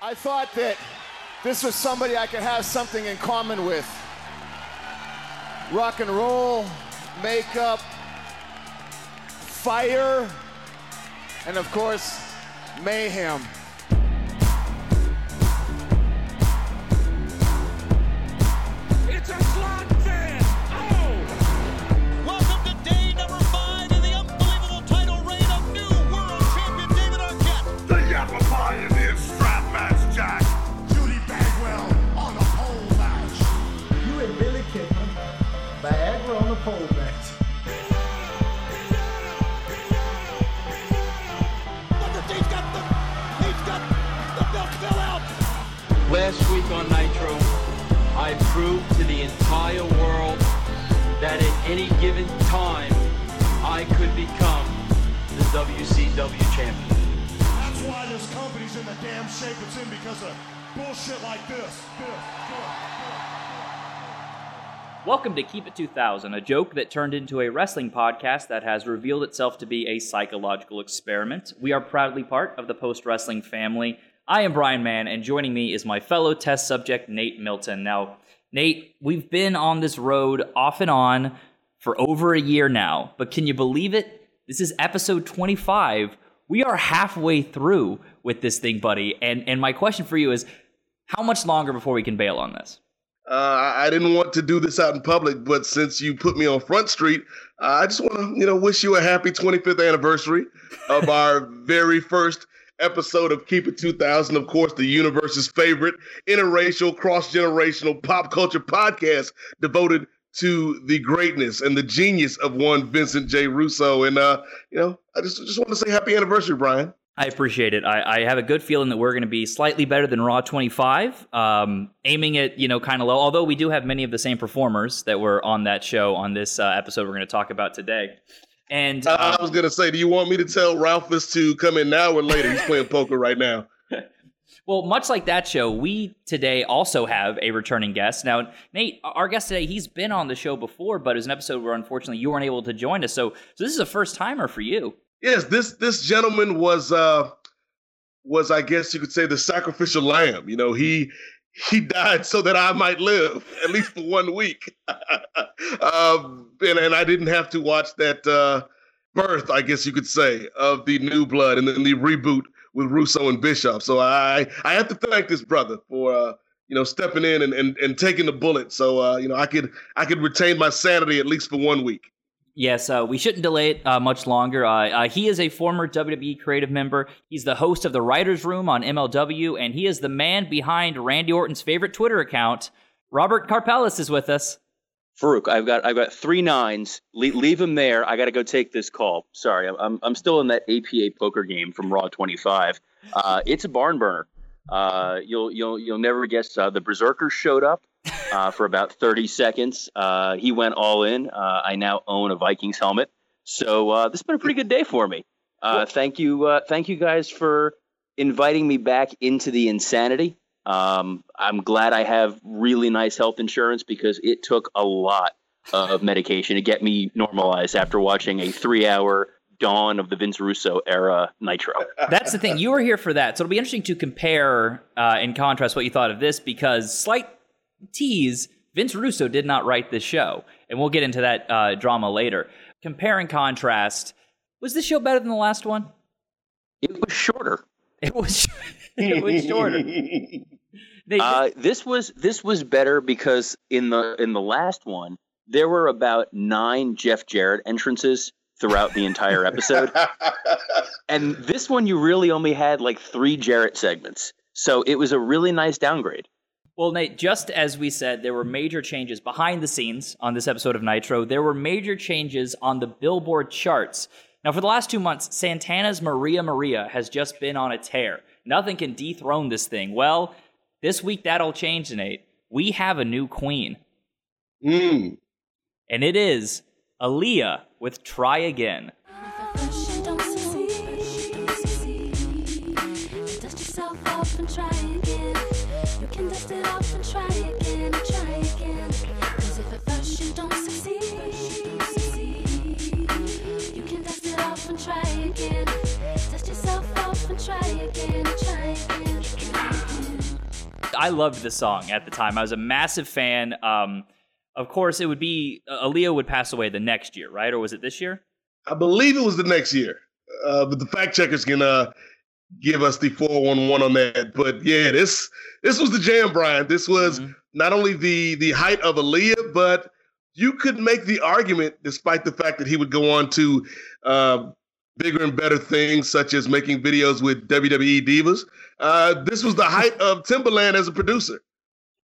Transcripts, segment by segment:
I thought that this was somebody I could have something in common with. Rock and roll, makeup, fire, and of course, mayhem. On Nitro, I proved to the entire world that at any given time, I could become the WCW champion. That's why this company's in the damn shape it's in because of bullshit like this. This, this, this. Welcome to Keep It 2000, a joke that turned into a wrestling podcast that has revealed itself to be a psychological experiment. We are proudly part of the post wrestling family. I am Brian Mann, and joining me is my fellow test subject, Nate Milton. Now, Nate, we've been on this road off and on for over a year now, but can you believe it? This is episode 25. We are halfway through with this thing, buddy. And, and my question for you is how much longer before we can bail on this? Uh, I didn't want to do this out in public, but since you put me on Front Street, uh, I just want to, you know, wish you a happy 25th anniversary of our very first episode of Keep It 2000. Of course, the universe's favorite interracial, cross generational pop culture podcast devoted to the greatness and the genius of one Vincent J. Russo. And uh, you know, I just just want to say happy anniversary, Brian. I appreciate it. I, I have a good feeling that we're going to be slightly better than Raw 25, um, aiming it, you know, kind of low. Although we do have many of the same performers that were on that show on this uh, episode we're going to talk about today. And I, um, I was gonna say, do you want me to tell Ralphus to come in now or later? He's playing poker right now. well, much like that show, we today also have a returning guest. Now, Nate, our guest today, he's been on the show before, but it was an episode where unfortunately you weren't able to join us. So, so this is a first timer for you. Yes, this this gentleman was uh was I guess you could say the sacrificial lamb. You know, he he died so that I might live at least for one week. um, and and I didn't have to watch that uh birth, I guess you could say, of the new blood and then the reboot with Russo and Bischoff. So I I have to thank this brother for uh you know stepping in and, and, and taking the bullet so uh you know I could I could retain my sanity at least for one week. Yes, uh, we shouldn't delay it uh, much longer. Uh, uh, he is a former WWE creative member. He's the host of the Writers Room on MLW, and he is the man behind Randy Orton's favorite Twitter account. Robert Carpelis is with us. Farouk, I've got I've got three nines. Le- leave him there. I got to go take this call. Sorry, I'm I'm still in that APA poker game from Raw 25. Uh, it's a barn burner. You'll you'll you'll never guess. The Berserkers showed up uh, for about 30 seconds. Uh, he went all in. Uh, I now own a Vikings helmet. So uh, this has been a pretty good day for me. Uh, thank you, uh, thank you guys for inviting me back into the insanity. Um, I'm glad I have really nice health insurance because it took a lot of medication to get me normalized after watching a three-hour dawn of the Vince Russo era Nitro. That's the thing. You were here for that. So it'll be interesting to compare uh, and contrast what you thought of this because, slight tease, Vince Russo did not write this show. And we'll get into that uh, drama later. Compare and contrast. Was this show better than the last one? It was shorter. It was, it was shorter. They- Uh, this was this was better because in the in the last one there were about nine Jeff Jarrett entrances throughout the entire episode, and this one you really only had like three Jarrett segments. So it was a really nice downgrade. Well, Nate, just as we said, there were major changes behind the scenes on this episode of Nitro. There were major changes on the Billboard charts. Now, for the last two months, Santana's Maria Maria has just been on a tear. Nothing can dethrone this thing. Well, this week that'll change, Nate. We have a new queen, Mm. and it is Aaliyah with Try Again. Don't succeed. You can dust it off and try again. Dust yourself off and try again, and try again. I loved the song at the time. I was a massive fan. Um, of course, it would be uh, Aaliyah would pass away the next year, right? Or was it this year? I believe it was the next year, uh, but the fact checkers can uh, give us the 411 on that. But yeah, this this was the jam, Brian. This was Mhm. not only the the height of Aaliyah, but you could make the argument, despite the fact that he would go on to uh, bigger and better things, such as making videos with WWE divas. Uh, this was the height of Timbaland as a producer.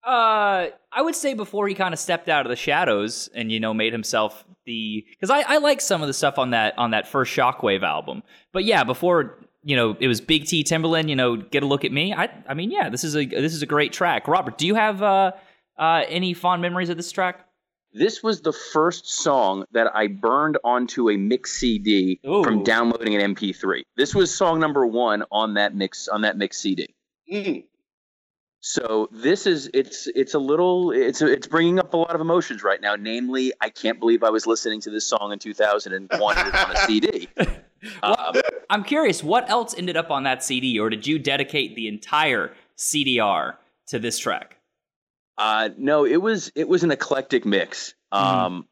Uh, I would say before he kind of stepped out of the shadows and you know made himself the because I I like some of the stuff on that on that first Shock Value album, but yeah, before you know it was Big T Timbaland. You know, get a look at me. I I mean, yeah, this is a this is a great track. Robert, do you have uh uh any fond memories of this track? This was the first song that I burned onto a mix CD Ooh. from downloading an MP3. This was song number one on that mix on that mix CD. Mm. So this is it's it's a little it's it's bringing up a lot of emotions right now. Namely, I can't believe I was listening to this song in 2000 and wanted it on a CD. Um, I'm curious, what else ended up on that CD, or did you dedicate the entire CDR to this track? Uh, no, it was it was an eclectic mix. Um,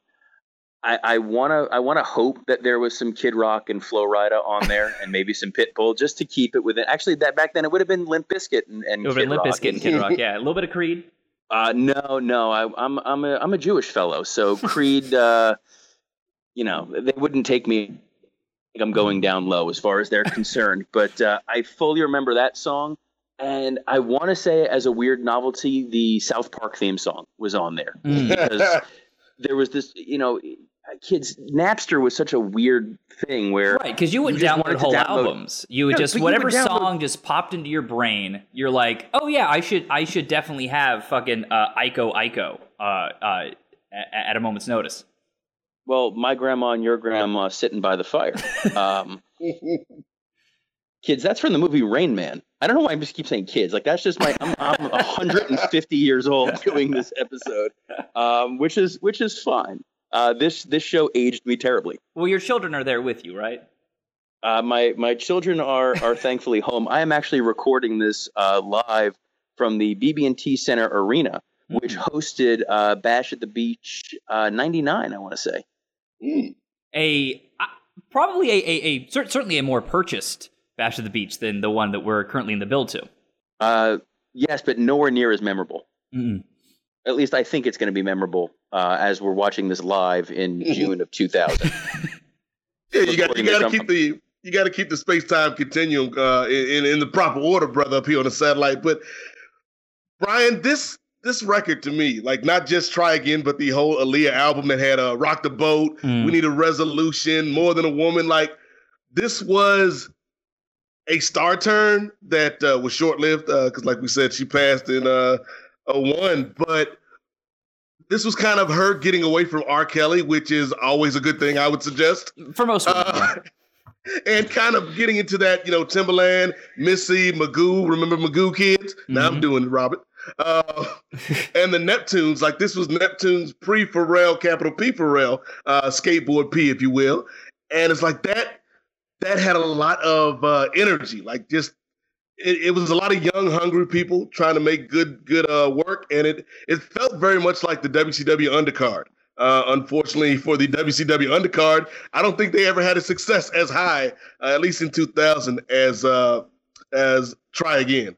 I, I wanna I wanna hope that there was some Kid Rock and Flo Rida on there, and maybe some Pitbull, just to keep it within. Actually, that back then it would have been Limp Bizkit and, and Kid Limp Rock. Bizkit and Kid Rock. Yeah, a little bit of Creed. Uh, no, no, I, I'm I'm a I'm a Jewish fellow, so Creed, uh, you know, they wouldn't take me. I'm going down low as far as they're concerned, but uh, I fully remember that song, and I want to say, as a weird novelty, the South Park theme song was on there because there was this, you know, kids. Napster was such a weird thing where Right, because you wouldn't just download whole download- albums. You would No, just whatever would download- song just popped into your brain. You're like, oh yeah, I should I should definitely have fucking uh, Iko Iko uh, uh, at, at a moment's notice. Well, my grandma and your grandma sitting by the fire. Um, kids, that's from the movie Rain Man. I don't know why I just keep saying kids. Like that's just my. I'm, I'm 150 years old doing this episode, um, which is which is fine. Uh, this this show aged me terribly. Well, your children are there with you, right? Uh, my my children are are thankfully home. I am actually recording this uh, live from the BB&T Center Arena, which hosted uh, Bash at the Beach uh, '99. I want to say. A uh, probably a, a, a certainly a more purchased Bash of the Beach than the one that we're currently in the build to. Uh, yes, but nowhere near as memorable. Mm-mm. At least I think it's going to be memorable uh, as we're watching this live in June of 2000. Yeah, you got you got to this keep the you got to keep the space time continuum uh, in in the proper order, brother, up here on the satellite. But Brian, this this record to me, like not just Try Again, but the whole Aaliyah album that had uh, Rock the Boat, Mm. We Need a Resolution, More Than a Woman. Like this was a star turn that uh, was short lived because, like we said, she passed in uh, a one, but. This was kind of her getting away from R. Kelly, which is always a good thing, I would suggest For most uh, and kind of getting into that, you know, Timbaland, Missy, Magoo. Remember Magoo kids? Now I'm doing it, Robert. Uh, and the Neptunes, like this was Neptune's pre Pharrell, capital P Pharrell, uh, skateboard P, if you will. And it's like that, that had a lot of uh, energy, like just. It, it was a lot of young, hungry people trying to make good, good uh, work, and it it felt very much like the WCW undercard. Uh, unfortunately for the WCW undercard, I don't think they ever had a success as high, uh, at least in 2000, as uh, as Try Again.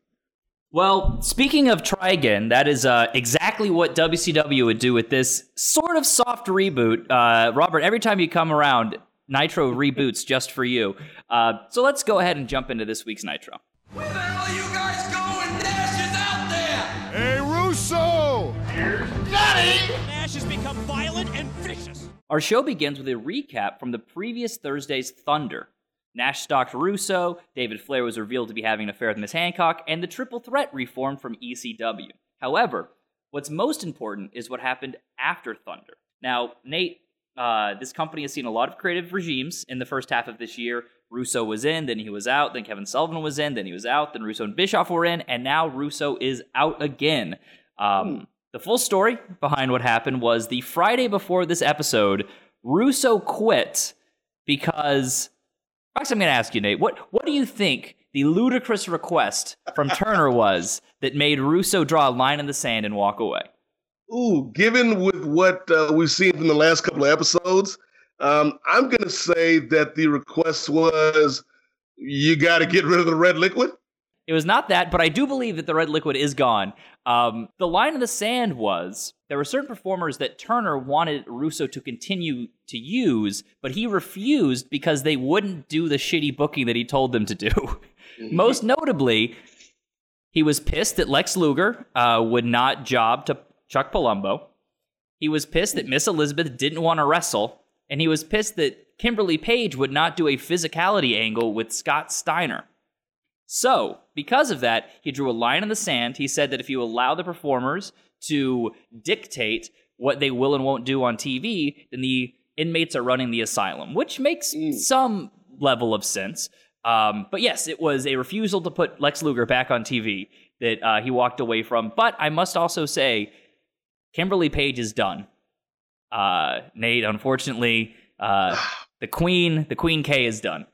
Well, speaking of try again, that is uh, exactly what WCW would do with this sort of soft reboot. Uh, Robert, every time you come around, Nitro reboots just for you. Uh, so let's go ahead and jump into this week's Nitro. Where the hell are you guys going? Nash is out there! Hey, Russo! Here's Nutty! Nash has become violent and vicious. Our show begins with a recap from the previous Thursday's Thunder. Nash stalked Russo, David Flair was revealed to be having an affair with Miss Hancock, and the triple threat reformed from ECW. However, what's most important is what happened after Thunder. Now, Nate, uh, this company has seen a lot of creative regimes in the first half of this year. Russo was in, then he was out, then Kevin Sullivan was in, then he was out, then Russo and Bischoff were in, and now Russo is out again. Um, The full story behind what happened was the Friday before this episode, Russo quit because. Actually, I'm going to ask you, Nate. What what do you think the ludicrous request from Turner was that made Russo draw a line in the sand and walk away? Ooh, given with what uh, we've seen from the last couple of episodes, um, I'm going to say that the request was you got to get rid of the red liquid. It was not that, but I do believe that the red liquid is gone. Um, the line in the sand was there were certain performers that Turner wanted Russo to continue to use, but he refused because they wouldn't do the shitty booking that he told them to do. Most notably, he was pissed that Lex Luger uh, would not job to Chuck Palumbo. He was pissed that Miss Elizabeth didn't want to wrestle, and he was pissed that Kimberly Page would not do a physicality angle with Scott Steiner. So, because of that, he drew a line in the sand. He said that if you allow the performers to dictate what they will and won't do on TV, then the inmates are running the asylum, which makes some level of sense. Um, but yes, it was a refusal to put Lex Luger back on TV that uh, he walked away from. But I must also say, Kimberly Page is done. Uh, Nate, unfortunately, uh, the Queen, the Queen K is done.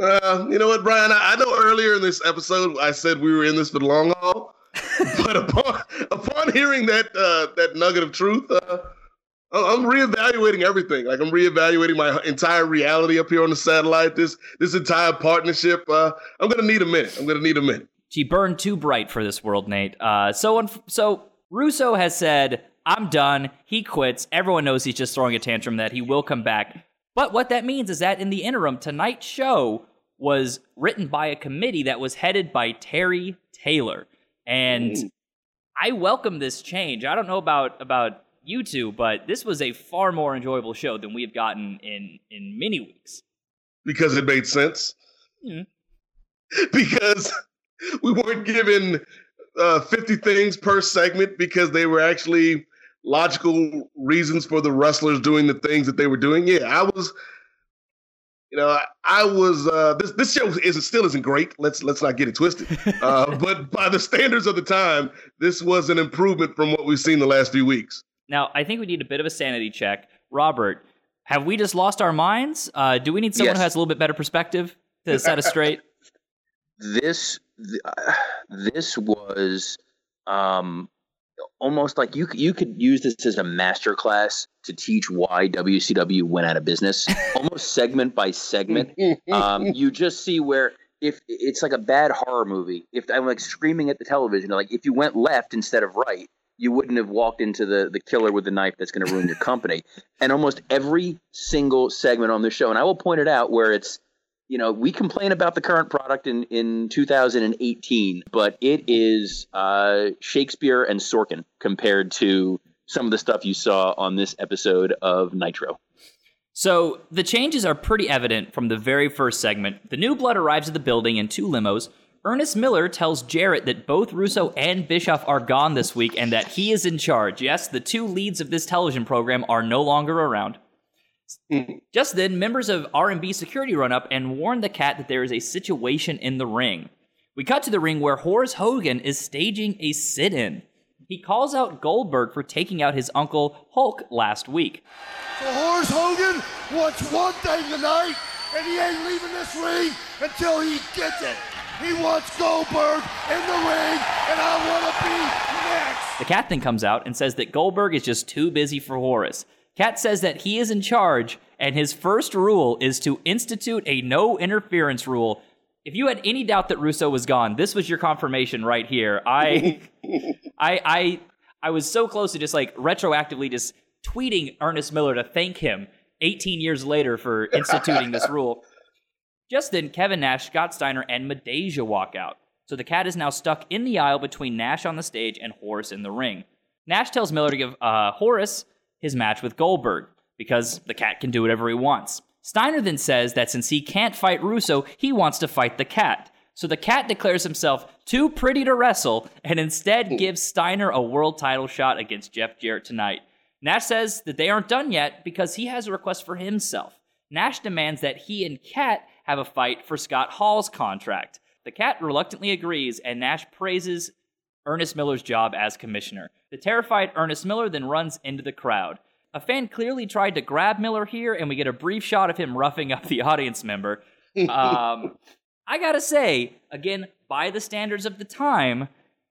Uh, you know what, Brian? I, I know earlier in this episode I said we were in this for the long haul, but upon upon hearing that uh, that nugget of truth, uh, I'm reevaluating everything. Like I'm reevaluating my entire reality up here on the satellite. This this entire partnership. Uh, I'm gonna need a minute. I'm gonna need a minute. She burned too bright for this world, Nate. Uh, so, unf- so Russo has said, "I'm done." He quits. Everyone knows he's just throwing a tantrum. That he will come back. But what that means is that in the interim, tonight's show was written by a committee that was headed by Terry Taylor, and I welcome this change. I don't know about about you two, but this was a far more enjoyable show than we have gotten in in many weeks. because it made sense. Hmm. because we weren't given uh, 50 things per segment because they were actually logical reasons for the wrestlers doing the things that they were doing. Yeah, I was, you know, I, I was. Uh, this this show isn't still isn't great. Let's let's not get it twisted. Uh, but by the standards of the time, this was an improvement from what we've seen the last few weeks. Now, I think we need a bit of a sanity check. Robert, have we just lost our minds? Uh, do we need someone Yes. who has a little bit better perspective to set us straight? this th- uh, this was um almost like you you could use this as a master class to teach why WCW went out of business. Almost segment by segment. Um you just see where if it's like a bad horror movie. If I'm like screaming at the television like if you went left instead of right you wouldn't have walked into the the killer with the knife that's going to ruin your company. And almost every single segment on the show and I will point it out where it's you know, we complain about the current product in, in 2018, but it is uh, Shakespeare and Sorkin compared to some of the stuff you saw on this episode of Nitro. So the changes are pretty evident from the very first segment. The new blood arrives at the building in two limos. Ernest Miller tells Jarrett that both Russo and Bischoff are gone this week and that he is in charge. Yes, the two leads of this television program are no longer around. Mm. Just then, members of R&B security run up and warn the cat that there is a situation in the ring. We cut to the ring where Horace Hogan is staging a sit-in. He calls out Goldberg for taking out his uncle Hulk last week. So Horace Hogan wants one thing tonight, and he ain't leaving this ring until he gets it. He wants Goldberg in the ring, and I want to be next. The cat then comes out and says that Goldberg is just too busy for Horace. Cat says that he is in charge, and his first rule is to institute a no interference rule. If you had any doubt that Russo was gone, this was your confirmation right here. I, I, I, I was so close to just like retroactively just tweeting Ernest Miller to thank him 18 years later for instituting this rule. Just then, Kevin Nash, Scott Steiner, and Midajah walk out. So the cat is now stuck in the aisle between Nash on the stage and Horace in the ring. Nash tells Miller to give uh, Horace his match with Goldberg because the cat can do whatever he wants. Steiner then says that since he can't fight Russo, he wants to fight the cat. So the cat declares himself too pretty to wrestle and instead hmm. gives Steiner a world title shot against Jeff Jarrett tonight. Nash says that they aren't done yet because he has a request for himself. Nash demands that he and Cat have a fight for Scott Hall's contract. The Cat reluctantly agrees, and Nash praises Ernest Miller's job as commissioner. The terrified Ernest Miller then runs into the crowd. A fan clearly tried to grab Miller here, and we get a brief shot of him roughing up the audience member. Um, I gotta say, again, by the standards of the time,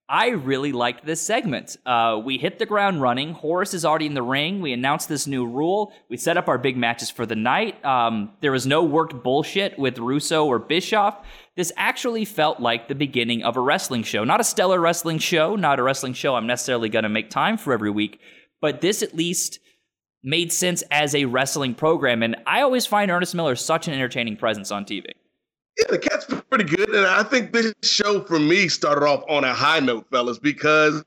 I really liked this segment. Uh, we hit the ground running. Horace is already in the ring. We announced this new rule. We set up our big matches for the night. Um, there was no worked bullshit with Russo or Bischoff. This actually felt like the beginning of a wrestling show. Not a stellar wrestling show, not a wrestling show I'm necessarily going to make time for every week, but this at least made sense as a wrestling program. And I always find Ernest Miller such an entertaining presence on TV. Yeah, the cat's pretty good, and I think this show for me started off on a high note, fellas, because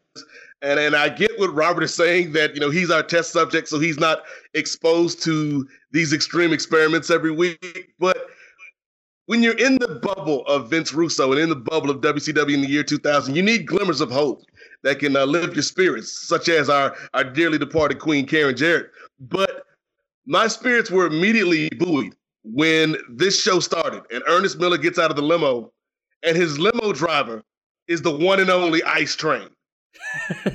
and and I get what Robert is saying that you know he's our test subject, so he's not exposed to these extreme experiments every week. But when you're in the bubble of Vince Russo and in the bubble of WCW in the year 2000, you need glimmers of hope that can uh, lift your spirits, such as our our dearly departed Queen Karen Jarrett. But my spirits were immediately buoyed when this show started and Ernest Miller gets out of the limo and his limo driver is the one and only Ice Train.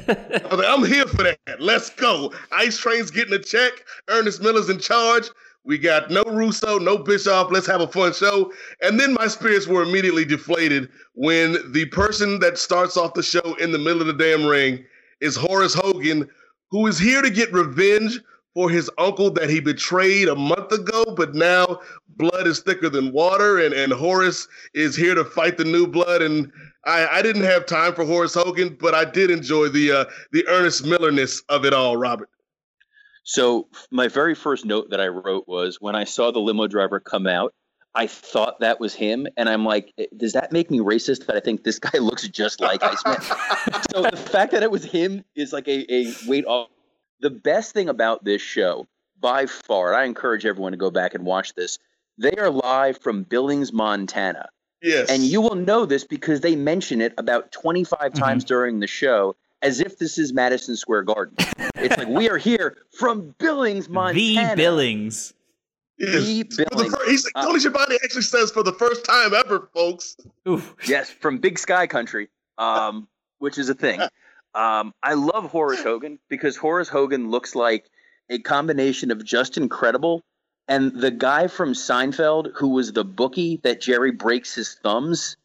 I was like, I'm here for that. Let's go. Ice Train's getting a check. Ernest Miller's in charge. We got no Russo, no Bischoff. Let's have a fun show. And then my spirits were immediately deflated when the person that starts off the show in the middle of the damn ring is Horace Hogan, who is here to get revenge for his uncle that he betrayed a month ago, but now blood is thicker than water, and, and Horace is here to fight the new blood. And I, I didn't have time for Horace Hogan, but I did enjoy the uh, the Ernest Millerness of it all, Robert. So my very first note that I wrote was when I saw the limo driver come out, I thought that was him, and I'm like, "Eh, does that make me racist? That I think this guy looks just like Iceman. so the fact that it was him is like a, a weight off. The best thing about this show, by far, I encourage everyone to go back and watch this. They are live from Billings, Montana. Yes. And you will know this because they mention it about 25 times during the show as if this is Madison Square Garden. it's like, we are here from Billings, Montana. The Billings. Yes. The For the Billings. fir- he's, Uh, Tony Schiavone actually says for the first time ever, folks. Oof. Yes, from Big Sky Country, um, which is a thing. Um, I love Horace Hogan because Horace Hogan looks like a combination of just incredible and the guy from Seinfeld who was the bookie that Jerry breaks his thumbs.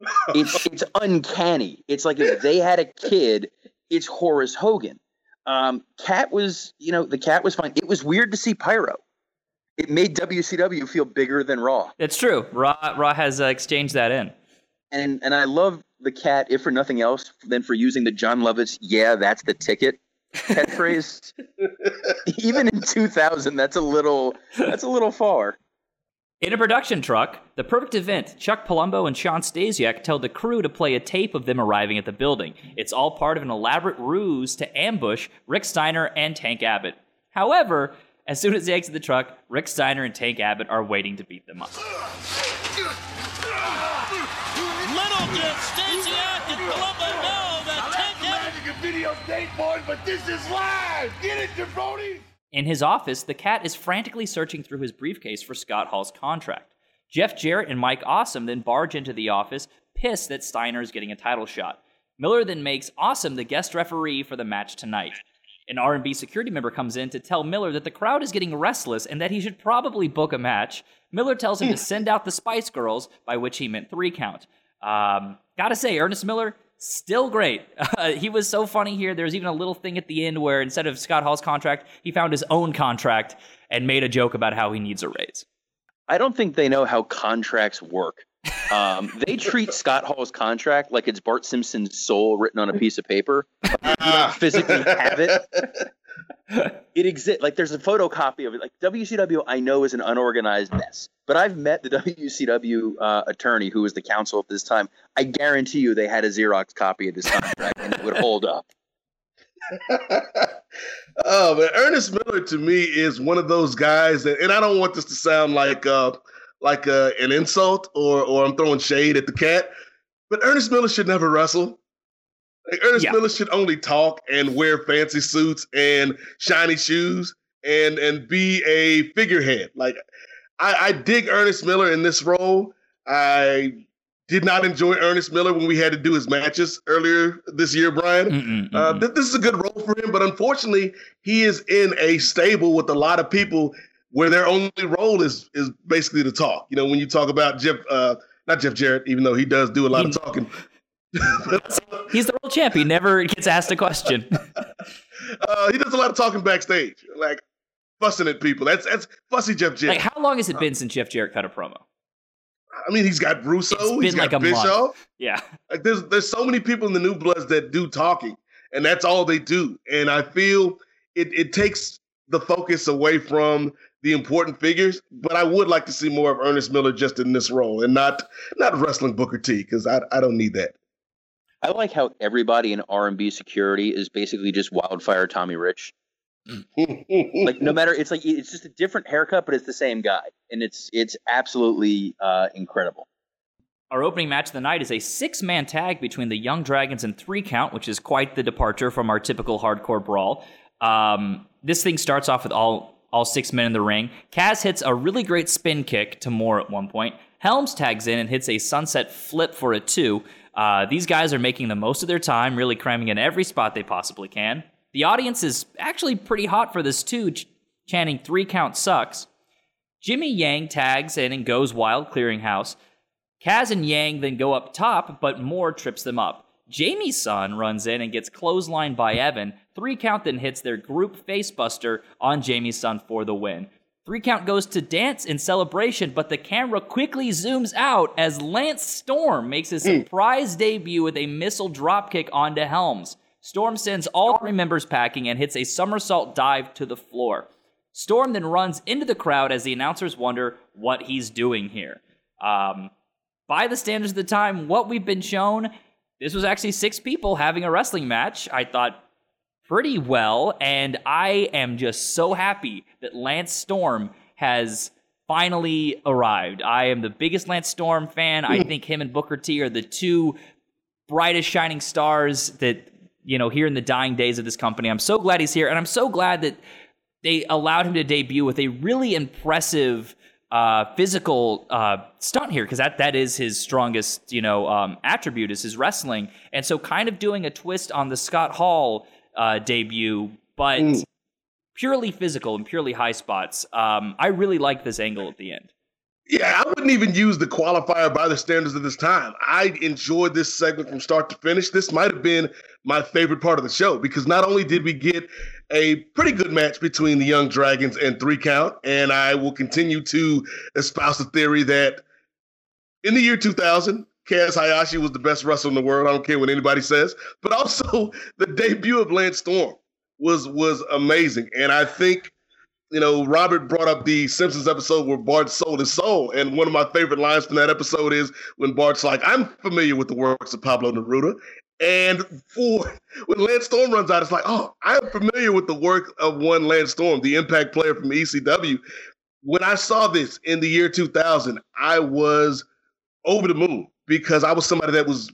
It's it's uncanny. It's like if they had a kid, it's Horace Hogan. Um, Cat was, you know, the cat was fine. It was weird to see Pyro. It made WCW feel bigger than Raw. It's true. Raw, Raw has uh, exchanged that in. and and I love the cat, if for nothing else, than for using the Jon Lovitz "Yeah, that's the ticket" catchphrase. Even in 2000, that's a little that's a little far. In a production truck, the perfect event, Chuck Palumbo and Shawn Stasiak tell the crew to play a tape of them arriving at the building. It's all part of an elaborate ruse to ambush Rick Steiner and Tank Abbott. However, as soon as they exit the truck, Rick Steiner and Tank Abbott are waiting to beat them up. Little did Stasiak and Palumbo know that Tank Abbott Magic boys, but this is live. Get it, jabronis. In his office, the cat is frantically searching through his briefcase for Scott Hall's contract. Jeff Jarrett and Mike Awesome then barge into the office, pissed that Steiner is getting a title shot. Miller then makes Awesome the guest referee for the match tonight. An R&B security member comes in to tell Miller that the crowd is getting restless and that he should probably book a match. Miller tells him to send out the Spice Girls, by which he meant three count. Um, gotta say, Ernest Miller, still great. Uh, he was so funny here. There was even a little thing at the end where instead of Scott Hall's contract, he found his own contract and made a joke about how he needs a raise. I don't think they know how contracts work. Um, they treat Scott Hall's contract like it's Bart Simpson's soul written on a piece of paper. Like, you don't physically have it. It exists. Like there's a photocopy of it. Like WCW, I know is an unorganized mess, but I've met the WCW uh, attorney who was the counsel at this time. I guarantee you, they had a Xerox copy of this contract, and it would hold up. oh man, Ernest Miller to me is one of those guys, that, and I don't want this to sound like uh, like uh, an insult or or I'm throwing shade at the cat, but Ernest Miller should never wrestle. Like Ernest Yeah. Miller should only talk and wear fancy suits and shiny shoes and and be a figurehead. Like I, I dig Ernest Miller in this role. I did not enjoy Ernest Miller when we had to do his matches earlier this year, Brian. Mm-mm, Uh, th- this is a good role for him, but unfortunately, he is in a stable with a lot of people where their only role is is basically to talk. You know, when you talk about Jeff uh, not Jeff Jarrett, even though he does do a lot of talking. He's the world champ. He never gets asked a question. uh, he does a lot of talking backstage, like fussing at people. That's that's fussy Jeff Jarrett. like, how long has it been since Jeff Jarrett cut a promo? I mean, he's got Russo, It's he's been got like a month. Yeah. Like there's there's so many people in the New Bloods that do talking, and that's all they do. And I feel it it takes the focus away from the important figures. But I would like to see more of Ernest Miller just in this role, and not not wrestling Booker T because I I don't need that. I like how everybody in R and B security is basically just wildfire Tommy Rich. Like no matter, it's like it's just a different haircut, but it's the same guy, and it's it's absolutely uh, incredible. Our opening match of the night is a six man tag between the Young Dragons and Three Count, which is quite the departure from our typical hardcore brawl. Um, this thing starts off with all, all six men in the ring. Kaz hits a really great spin kick to Moore at one point. Helms tags in and hits a sunset flip for a two. Uh, these guys are making the most of their time, really cramming in every spot they possibly can. The audience is actually pretty hot for this too, ch- chanting Three Count sucks. Jimmy Yang tags in and goes wild, clearing house. Kaz and Yang then go up top, but Moore trips them up. Jamie-San runs in and gets clotheslined by Evan. Three count then hits their group facebuster on Jamie-San for the win. Three count goes to dance in celebration, but the camera quickly zooms out as Lance Storm makes his surprise debut with a missile dropkick onto Helms. Storm sends all three members packing and hits a somersault dive to the floor. Storm then runs into the crowd as the announcers wonder what he's doing here. Um, by the standards of the time, what we've been shown, this was actually six people having a wrestling match. I thought pretty well, and I am just so happy that Lance Storm has finally arrived. I am the biggest Lance Storm fan. I think him and Booker T are the two brightest shining stars that you know here in the dying days of this company. I'm so glad he's here, and I'm so glad that they allowed him to debut with a really impressive uh, physical uh, stunt here because that that is his strongest you know um, attribute is his wrestling, and so kind of doing a twist on the Scott Hall uh, debut, but purely physical and purely high spots. Um, I really like this angle at the end. Yeah, I wouldn't even use the qualifier by the standards of this time. I enjoyed this segment from start to finish. This might have been my favorite part of the show because not only did we get a pretty good match between the Young Dragons and Three Count, and I will continue to espouse the theory that in the year 2000, Kaz Hayashi was the best wrestler in the world. I don't care what anybody says, but also the debut of Lance Storm was was amazing, and I think you know, Robert brought up the Simpsons episode where Bart sold his soul. And one of my favorite lines from that episode is when Bart's like, I'm familiar with the works of Pablo Neruda. And for when Lance Storm runs out, it's like, oh, I'm familiar with the work of one Lance Storm, the impact player from ECW. When I saw this in the year 2000, I was over the moon because I was somebody that was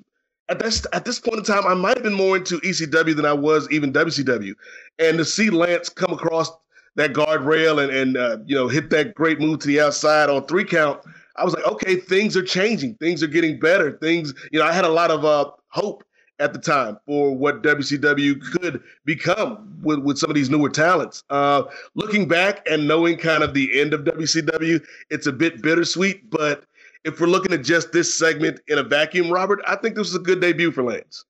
at this at this point in time, I might have been more into ECW than I was even WCW. And to see Lance come across that guardrail and and uh, you know hit that great move to the outside on three count, I was like, okay, things are changing, things are getting better. Things, you know, I had a lot of uh, hope at the time for what WCW could become with, with some of these newer talents. Uh, looking back and knowing kind of the end of WCW, it's a bit bittersweet. But if we're looking at just this segment in a vacuum, Robert, I think this was a good debut for Lance.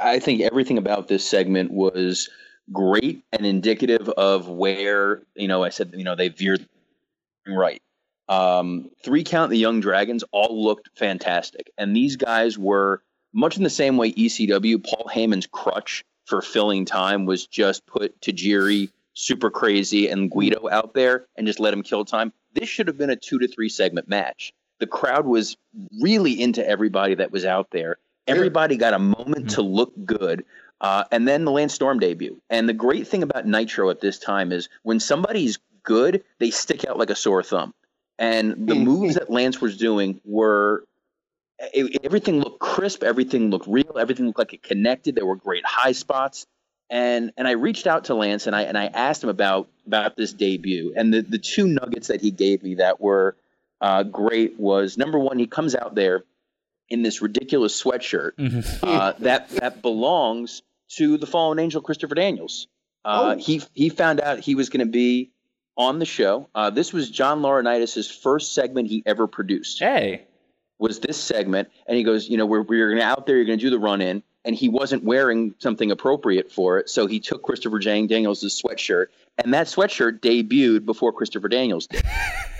I think everything about this segment was great and indicative of where you know I said you know they veered right. Um, three count the young dragons all looked fantastic, and these guys were much in the same way ECW. Paul Heyman's crutch for filling time was just put Tajiri, Super Crazy, and Guido out there and just let him kill time. This should have been a two to three segment match. The crowd was really into everybody that was out there. Everybody got a moment to look good. Uh, and then the Lance Storm debut. And the great thing about Nitro at this time is when somebody's good, they stick out like a sore thumb. And the moves that Lance was doing were it, everything looked crisp, everything looked real, everything looked like it connected. There were great high spots. And and I reached out to Lance and I and I asked him about about this debut. And the, the two nuggets that he gave me that were uh, great was number one, he comes out there in this ridiculous sweatshirt uh, that that belongs to the fallen angel Christopher Daniels. Uh, Oh. He he found out he was going to be on the show. Uh, this was John Laurinaitis' first segment he ever produced. Hey, was this segment, and he goes, you know, we're we're gonna out there, you're gonna do the run in, and he wasn't wearing something appropriate for it, so he took Christopher Jang Daniels' sweatshirt, and that sweatshirt debuted before Christopher Daniels did.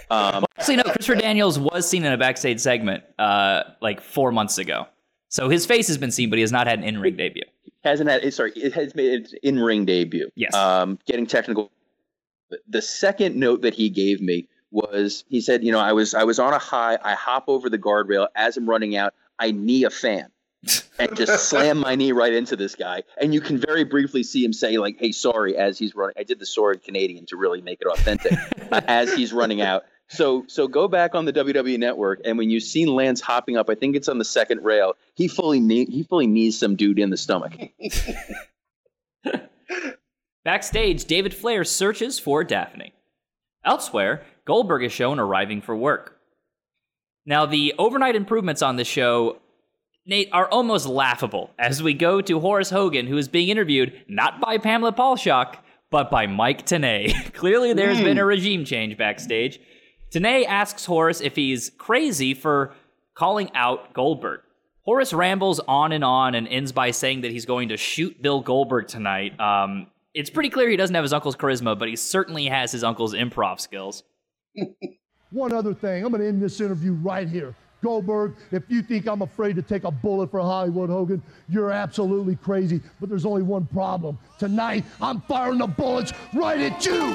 Um, Actually, no. Christopher Daniels was seen in a backstage segment uh, like four months ago, so his face has been seen, but he has not had an in-ring debut. hasn't had sorry it has made its in-ring debut Yes. um getting technical The- the second note that he gave me was he said you know i was i was on a high i hop over the guardrail as i'm running out i knee a fan and just slam my knee right into this guy and you can very briefly see him say like hey sorry as he's running i did the sorry canadian to really make it authentic uh, as he's running out so so go back on the WWE network and when you see Lance hopping up, I think it's on the second rail, he fully knee, he fully knees some dude in the stomach. Backstage, David Flair searches for Daphne. Elsewhere, Goldberg is shown arriving for work. Now, the overnight improvements on this show, Nate, are almost laughable as we go to Horace Hogan, who is being interviewed not by Pamela Paulshock, but by Mike Tenay. Clearly, there's been a regime change backstage. Tenay asks Horace if he's crazy for calling out Goldberg. Horace rambles on and on and ends by saying that he's going to shoot Bill Goldberg tonight. Um, it's pretty clear he doesn't have his uncle's charisma, but he certainly has his uncle's improv skills. One other thing, I'm going to end this interview right here. Goldberg, if you think I'm afraid to take a bullet for Hollywood Hogan, you're absolutely crazy. But there's only one problem. Tonight, I'm firing the bullets right at you.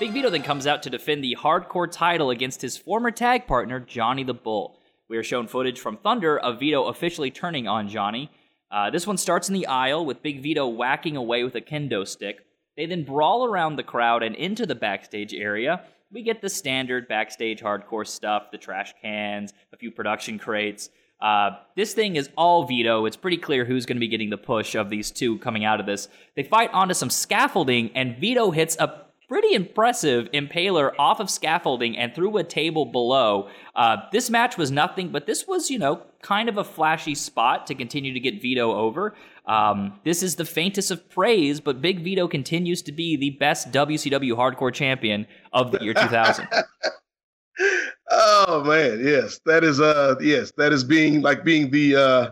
Big Vito then comes out to defend the hardcore title against his former tag partner, Johnny the Bull. We are shown footage from Thunder of Vito officially turning on Johnny. Uh, this one starts in the aisle with Big Vito whacking away with a kendo stick. They then brawl around the crowd and into the backstage area. We get the standard backstage hardcore stuff the trash cans, a few production crates. Uh, this thing is all Vito. It's pretty clear who's going to be getting the push of these two coming out of this. They fight onto some scaffolding, and Vito hits a pretty impressive impaler off of scaffolding and through a table below. Uh, this match was nothing, but this was, you know, kind of a flashy spot to continue to get Vito over. Um, this is the faintest of praise, but Big Vito continues to be the best WCW hardcore champion of the year 2000. Oh man, yes, that is uh yes, that is being like being the uh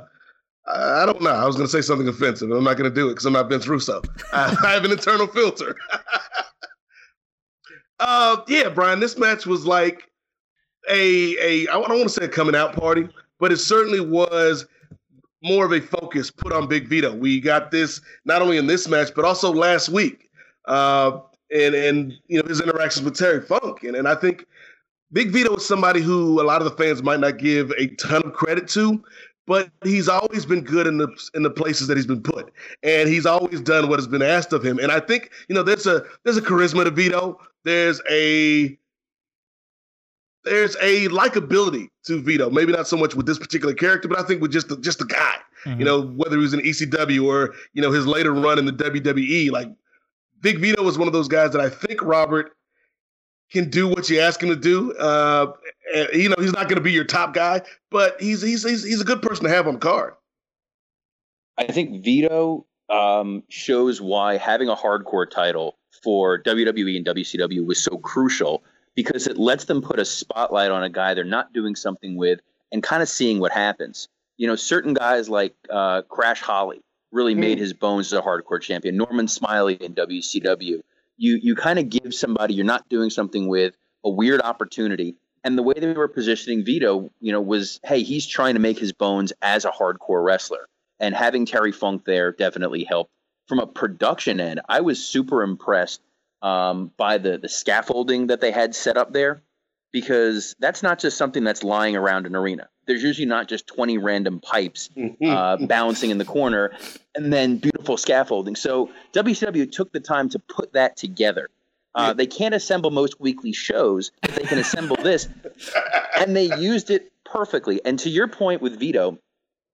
I don't know. I was going to say something offensive. I'm not going to do it because I'm not Vince Russo. I have an internal filter. uh, yeah, Brian. This match was like a a I don't want to say a coming out party, but it certainly was more of a focus put on Big Vito. We got this not only in this match, but also last week, uh, and and you know his interactions with Terry Funk, and and I think Big Vito is somebody who a lot of the fans might not give a ton of credit to, but he's always been good in the in the places that he's been put, and he's always done what has been asked of him. And I think you know there's a there's a charisma to Vito. There's a there's a likability to Vito. Maybe not so much with this particular character, but I think with just the, just the guy. Mm-hmm. You know, whether he was in ECW or you know his later run in the WWE, like Big Vito was one of those guys that I think Robert can do what you ask him to do. Uh, you know, he's not going to be your top guy, but he's, he's he's he's a good person to have on the card. I think Vito um, shows why having a hardcore title for WWE and WCW was so crucial because it lets them put a spotlight on a guy they're not doing something with and kind of seeing what happens. You know, certain guys like uh, Crash Holly really made his bones as a hardcore champion. Norman Smiley in WCW. You you kind of give somebody you're not doing something with a weird opportunity. And the way they were positioning Vito, you know, was hey, he's trying to make his bones as a hardcore wrestler. And having Terry Funk there definitely helped. From a production end, I was super impressed um, by the the scaffolding that they had set up there, because that's not just something that's lying around an arena. There's usually not just 20 random pipes uh, bouncing in the corner, and then beautiful scaffolding. So WCW took the time to put that together. Uh, they can't assemble most weekly shows, but they can assemble this, and they used it perfectly. And to your point with Vito,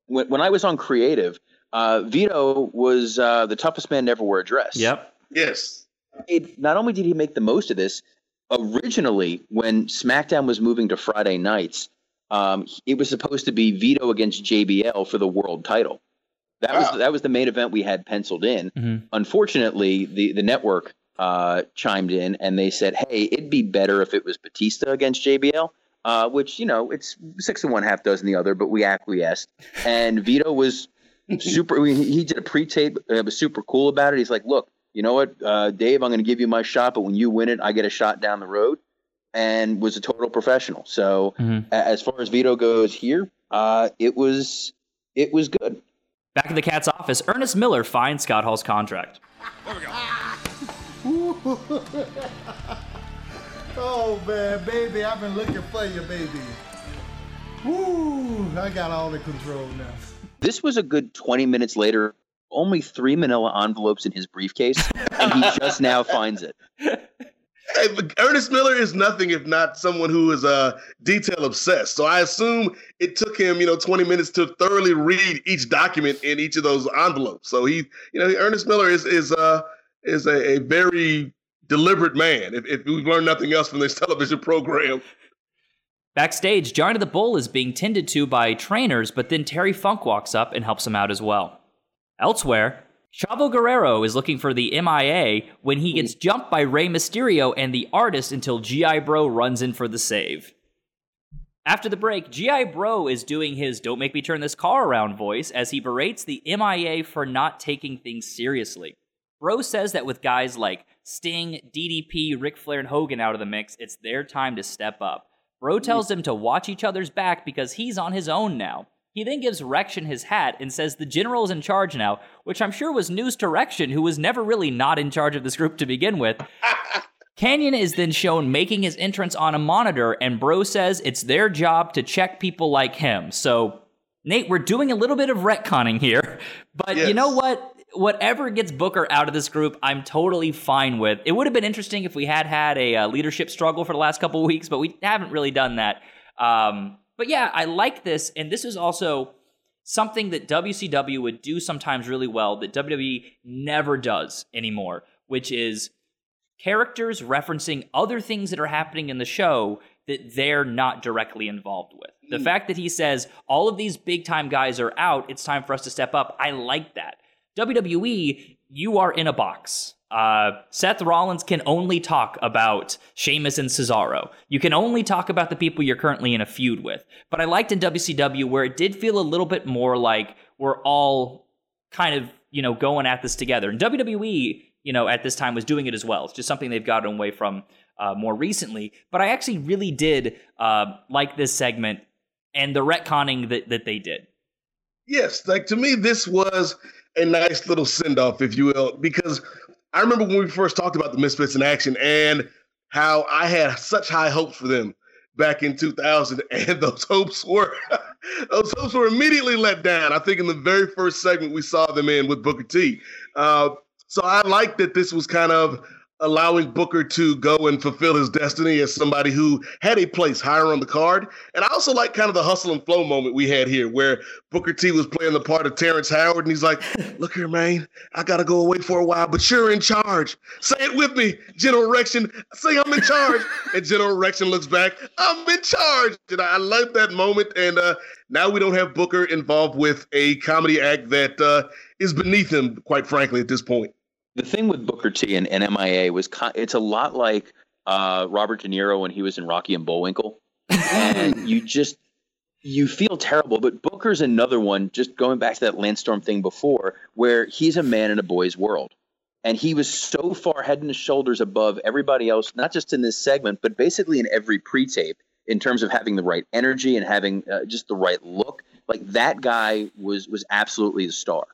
when, when I was on creative, uh, Vito was uh, the toughest man to ever wear a dress. Yep. Yes. It, not only did he make the most of this, originally when SmackDown was moving to Friday nights, um, it was supposed to be Vito against JBL for the world title. That Wow. was that was the main event we had penciled in. Mhm. Unfortunately, the the network uh, chimed in and they said, "Hey, it'd be better if it was Batista against JBL." uh, which you know it's six and one, half dozen the other, but we acquiesced. And Vito was super. He, he did a pre-tape. Uh, was super cool about it. He's like, "Look, you know what, uh, Dave? I'm going to give you my shot, but when you win it, I get a shot down the road." And was a total professional. So Mhm. as far as Vito goes here, uh, it was it was good. Back in the cat's office, Ernest Miller finds Scott Hall's contract. Oh man, baby, I've been looking for you, baby. Woo! I got all the control now. This was a good 20 minutes later. Only three manila envelopes in his briefcase, and he just now finds it. Ernest Miller is nothing if not someone who is uh, detail obsessed. So I assume it took him, you know, 20 minutes to thoroughly read each document in each of those envelopes. So he, you know, Ernest Miller is is uh, is a, a very deliberate man. If, if we've learned nothing else from this television program, Backstage, Johnny the Bull is being tended to by trainers, but then Terry Funk walks up and helps him out as well. Elsewhere, Chavo Guerrero is looking for the MIA when he gets jumped by Rey Mysterio and the artist until G.I. Bro runs in for the save. After the break, G.I. Bro is doing his Don't Make Me Turn This Car Around voice as he berates the MIA for not taking things seriously. Bro says that with guys like Sting, DDP, Ric Flair, and Hogan out of the mix, it's their time to step up. Bro tells them to watch each other's back because he's on his own now. He then gives Rection his hat and says the general is in charge now, which I'm sure was news to Rection, who was never really not in charge of this group to begin with. Kanyon is then shown making his entrance on a monitor, and Bro says it's their job to check people like him. So, Nate, we're doing a little bit of retconning here, but you know what? Whatever gets Booker out of this group, I'm totally fine with. It would have been interesting if we had had a uh, leadership struggle for the last couple weeks, but we haven't really done that. Um, but yeah, I like this, and this is also something that WCW would do sometimes really well that WWE never does anymore, which is characters referencing other things that are happening in the show that they're not directly involved with. The hmm. fact that he says all of these big time guys are out, it's time for us to step up. I like that. WWE, you are in a box. Uh, Seth Rollins can only talk about Sheamus and Cesaro. You can only talk about the people you're currently in a feud with. But I liked in WCW where it did feel a little bit more like we're all kind of, you know, going at this together. And WWE, you know, at this time was doing it as well. It's just something they've gotten away from uh, more recently. But I actually really did uh, like this segment and the retconning that, that they did. yes, like to me, this was a nice little send off, if you will, because I remember when we first talked about the Misfits in action and how I had such high hopes for them back in 2000, and those hopes were those hopes were immediately let down. I think in the very first segment we saw them in with Booker T. Uh, so I like that this was kind of allowing Booker to go and fulfill his destiny as somebody who had a place higher on the card. And I also like kind of the hustle and flow moment we had here where Booker T was playing the part of Terrence Howard and he's like, look here, man, I got to go away for a while, but you're in charge. Say it with me, General Rection. Say I'm in charge. and General Rection looks back, I'm in charge. And I love that moment. And uh, now we don't have Booker involved with a comedy act that uh, is beneath him, quite frankly, at this point. The thing with Booker T and, and MIA was it's a lot like uh, Robert De Niro when he was in Rocky and Bullwinkle, and you just you feel terrible. But Booker's another one. Just going back to that Lance Storm thing before, where he's a man in a boy's world, and he was so far head and shoulders above everybody else, not just in this segment, but basically in every pre-tape in terms of having the right energy and having uh, just the right look. Like that guy was was absolutely the star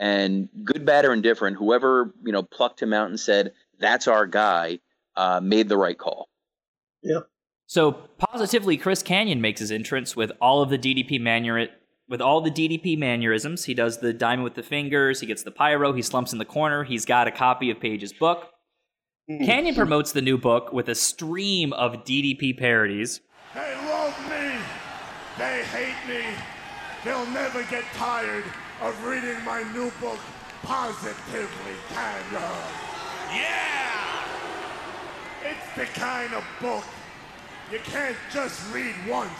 and good, bad, or indifferent, whoever you know plucked him out and said that's our guy, uh, made the right call. Yeah. So positively, Chris Kanyon makes his entrance with all of the DDP manur with all the DDP mannerisms. He does the diamond with the fingers. He gets the pyro. He slumps in the corner. He's got a copy of Page's book. Kanyon promotes the new book with a stream of DDP parodies. They love me. They hate me. They'll never get tired of reading my new book, Positively Tanya. Yeah! It's the kind of book you can't just read once.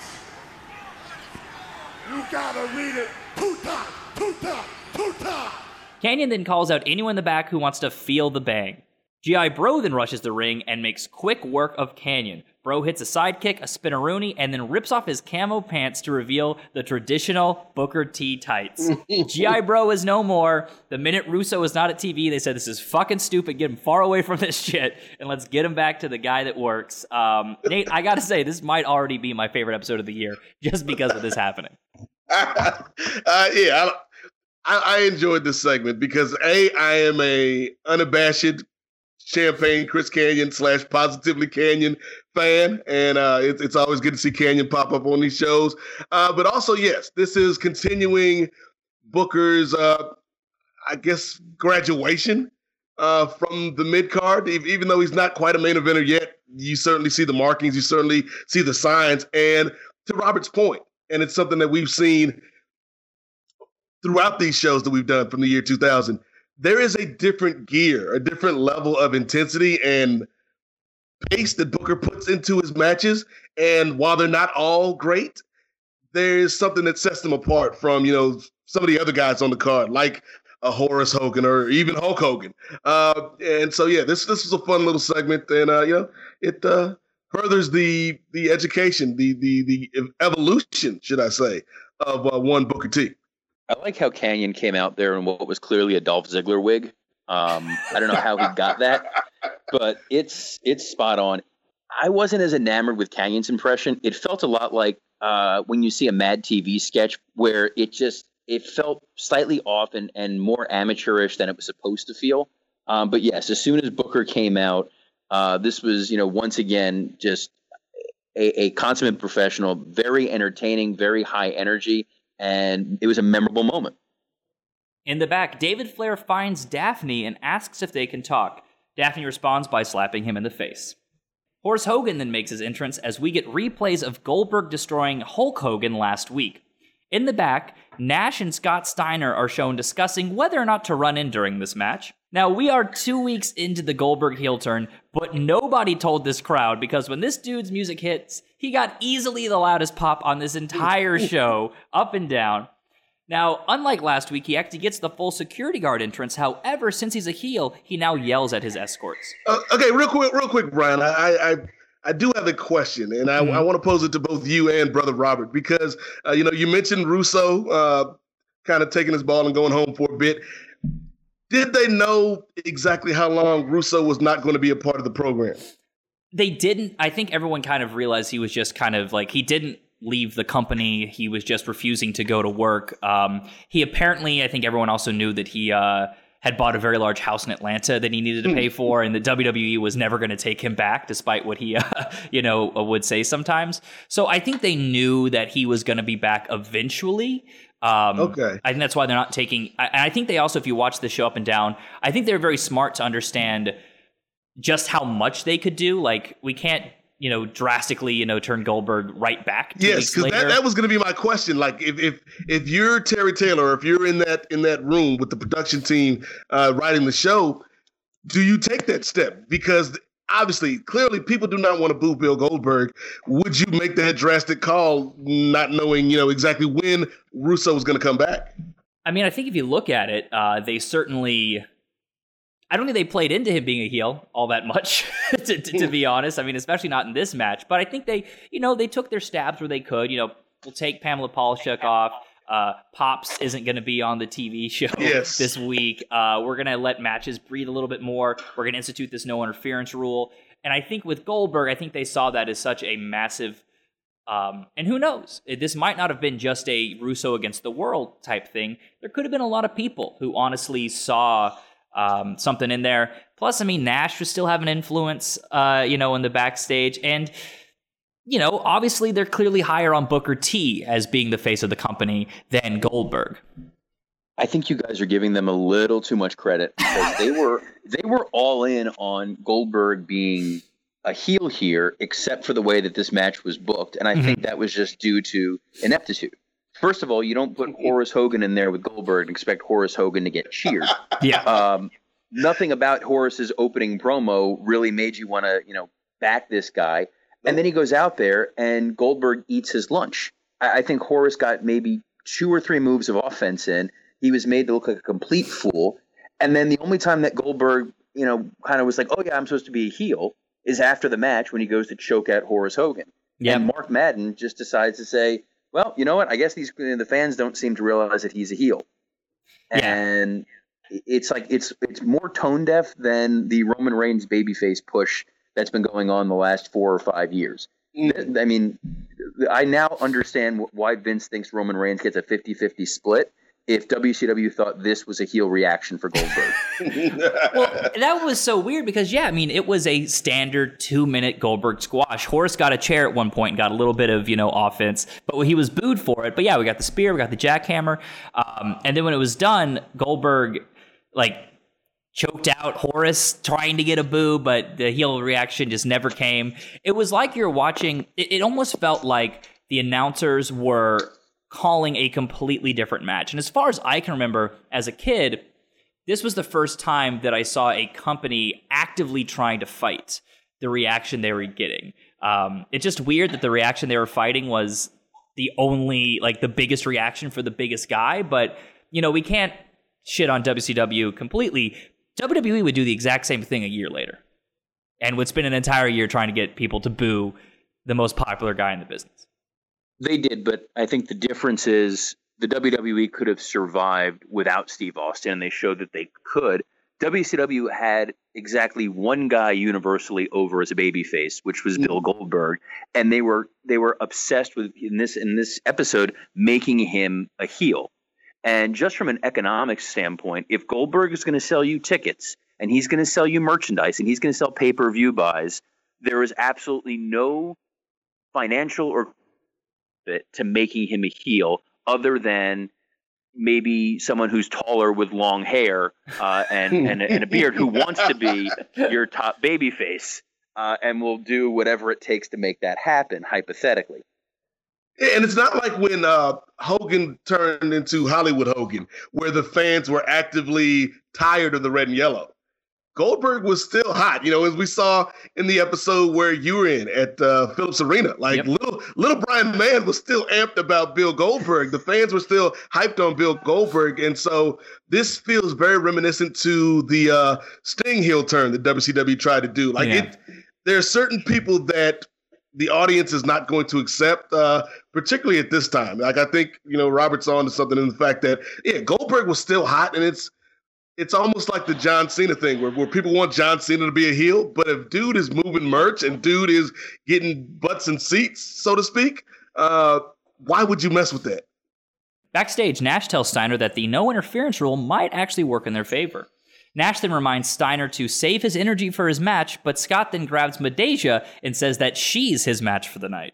You gotta read it two times, two times, two times. Kanyon then calls out anyone in the back who wants to feel the bang. G.I. Bro then rushes the ring and makes quick work of Kanyon. Bro hits a sidekick, a spinneroonie, and then rips off his camo pants to reveal the traditional Booker T tights. G.I. Bro is no more. The minute Russo was not at TV, they said, This is fucking stupid. Get him far away from this shit, and let's get him back to the guy that works. Um, Nate, I gotta say, this might already be my favorite episode of the year just because of this happening. uh, yeah, I, I, I enjoyed this segment because a I am a unabashed champagne Chris Kanyon slash positively Kanyon fan, and uh, it's it's always good to see Kanyon pop up on these shows. Uh, but also, yes, this is continuing Booker's, uh, I guess, graduation uh, from the mid card. Even though he's not quite a main eventer yet, you certainly see the markings, you certainly see the signs, and to Robert's point, and it's something that we've seen throughout these shows that we've done from the year 2000 there is a different gear, a different level of intensity and pace that Booker puts into his matches. And while they're not all great, there's something that sets them apart from, you know, some of the other guys on the card, like a Horace Hogan or even Hulk Hogan. Uh, and so, yeah, this this was a fun little segment, and uh, you know, it uh, furthers the the education, the the the evolution, should I say, of uh, one Booker T. I like how Kanyon came out there in what was clearly a Dolph Ziggler wig. Um, I don't know how he got that, but it's it's spot on. I wasn't as enamored with Kanyon's impression. It felt a lot like uh, when you see a Mad TV sketch where it just it felt slightly off and, and more amateurish than it was supposed to feel. Um, but yes, as soon as Booker came out, uh, this was you know once again just a, a consummate professional, very entertaining, very high energy and it was a memorable moment. In the back, David Flair finds Daphne and asks if they can talk. Daphne responds by slapping him in the face. Horace Hogan then makes his entrance as we get replays of Goldberg destroying Hulk Hogan last week. In the back, Nash and Scott Steiner are shown discussing whether or not to run in during this match. Now, we are two weeks into the Goldberg heel turn, but nobody told this crowd because when this dude's music hits, he got easily the loudest pop on this entire show, up and down. Now, unlike last week, he actually gets the full security guard entrance. However, since he's a heel, he now yells at his escorts. Uh, okay, real quick, real quick, Brian. I, I, I do have a question, and I, mm-hmm. I want to pose it to both you and Brother Robert because uh, you know you mentioned Russo uh, kind of taking his ball and going home for a bit. Did they know exactly how long Russo was not going to be a part of the program? They didn't. I think everyone kind of realized he was just kind of like he didn't leave the company. He was just refusing to go to work. Um, he apparently, I think everyone also knew that he uh, had bought a very large house in Atlanta that he needed to pay for, and the WWE was never going to take him back, despite what he, uh, you know, would say sometimes. So I think they knew that he was going to be back eventually. Um, okay. I think that's why they're not taking. I, I think they also, if you watch the show up and down, I think they're very smart to understand just how much they could do. Like we can't, you know, drastically, you know, turn Goldberg right back. yes, because that, that was going to be my question. Like if if if you're Terry Taylor, if you're in that in that room with the production team uh, writing the show, do you take that step? Because obviously, clearly, people do not want to boo Bill Goldberg. Would you make that drastic call, not knowing, you know, exactly when Russo was going to come back? I mean, I think if you look at it, uh, they certainly. I don't think they played into him being a heel all that much, to, to, to, be honest. I mean, especially not in this match. But I think they, you know, they took their stabs where they could. You know, we'll take Pamela Paulshook off. Uh, Pops isn't going to be on the TV show yes. this week. Uh, we're going to let matches breathe a little bit more. We're going to institute this no interference rule. And I think with Goldberg, I think they saw that as such a massive. Um, and who knows? This might not have been just a Russo against the world type thing. There could have been a lot of people who honestly saw um, something in there. Plus, I mean, Nash was still having influence, uh, you know, in the backstage. And you know, obviously they're clearly higher on Booker T as being the face of the company than Goldberg. I think you guys are giving them a little too much credit because they were they were all in on Goldberg being a heel here, except for the way that this match was booked, and I mm-hmm. think that was just due to ineptitude. First of all, you don't put Horace Hogan in there with Goldberg and expect Horace Hogan to get cheered. yeah. Um, nothing about Horace's opening promo really made you want to, you know, back this guy. And then he goes out there and Goldberg eats his lunch. I, I think Horace got maybe two or three moves of offense in. He was made to look like a complete fool. And then the only time that Goldberg you know, kind of was like, oh yeah, I'm supposed to be a heel, is after the match when he goes to choke out Horace Hogan. Yeah. And Mark Madden just decides to say, well, you know what? I guess these the fans don't seem to realize that he's a heel. Yeah. And it's like it's it's more tone deaf than the Roman Reigns babyface push that's been going on the last four or five years. Mm. I mean, I now understand why Vince thinks Roman Reigns gets a 50-50 split if WCW thought this was a heel reaction for Goldberg. well, that was so weird because yeah, I mean, it was a standard two-minute Goldberg squash. Horace got a chair at one point and got a little bit of you know offense, but he was booed for it. But yeah, we got the spear, we got the jackhammer, um, and then when it was done, Goldberg like choked out Horace trying to get a boo, but the heel reaction just never came. It was like you're watching. It, it almost felt like the announcers were calling a completely different match. And as far as I can remember, as a kid, this was the first time that I saw a company actively trying to fight the reaction they were getting. Um, it's just weird that the reaction they were fighting was the only, like, the biggest reaction for the biggest guy. But, you know, we can't shit on WCW completely. WWE would do the exact same thing a year later and would spend an entire year trying to get people to boo the most popular guy in the business. They did, but I think the difference is the WWE could have survived without Steve Austin, and they showed that they could. WCW had exactly one guy universally over as a babyface, which was Bill Goldberg, and they were they were obsessed with in this in this episode making him a heel. And just from an economic standpoint, if Goldberg is going to sell you tickets and he's going to sell you merchandise and he's going to sell pay per view buys, there is absolutely no financial or bit to making him a heel other than maybe someone who's taller with long hair uh, and, and, a, and a beard who wants to be your top baby face uh, and will do whatever it takes to make that happen, hypothetically. And it's not like when uh, Hogan turned into Hollywood Hogan, where the fans were actively tired of the red and yellow. Goldberg was still hot, you know, as we saw in the episode where you were in at uh, Phillips Arena. Like Yep. little little Brian Mann was still amped about Bill Goldberg. The fans were still hyped on Bill Goldberg, and so this feels very reminiscent to the uh, Sting heel turn that WCW tried to do. Like Yeah. it, there are certain people that the audience is not going to accept, uh, particularly at this time. Like I think you know Robert's on to something in the fact that yeah, Goldberg was still hot, and it's it's almost like the John Cena thing where, where people want John Cena to be a heel, but if dude is moving merch and dude is getting butts and seats, so to speak, uh, why would you mess with that? Backstage, Nash tells Steiner that the no interference rule might actually work in their favor. Nash then reminds Steiner to save his energy for his match, but Scott then grabs Midajah and says that she's his match for the night.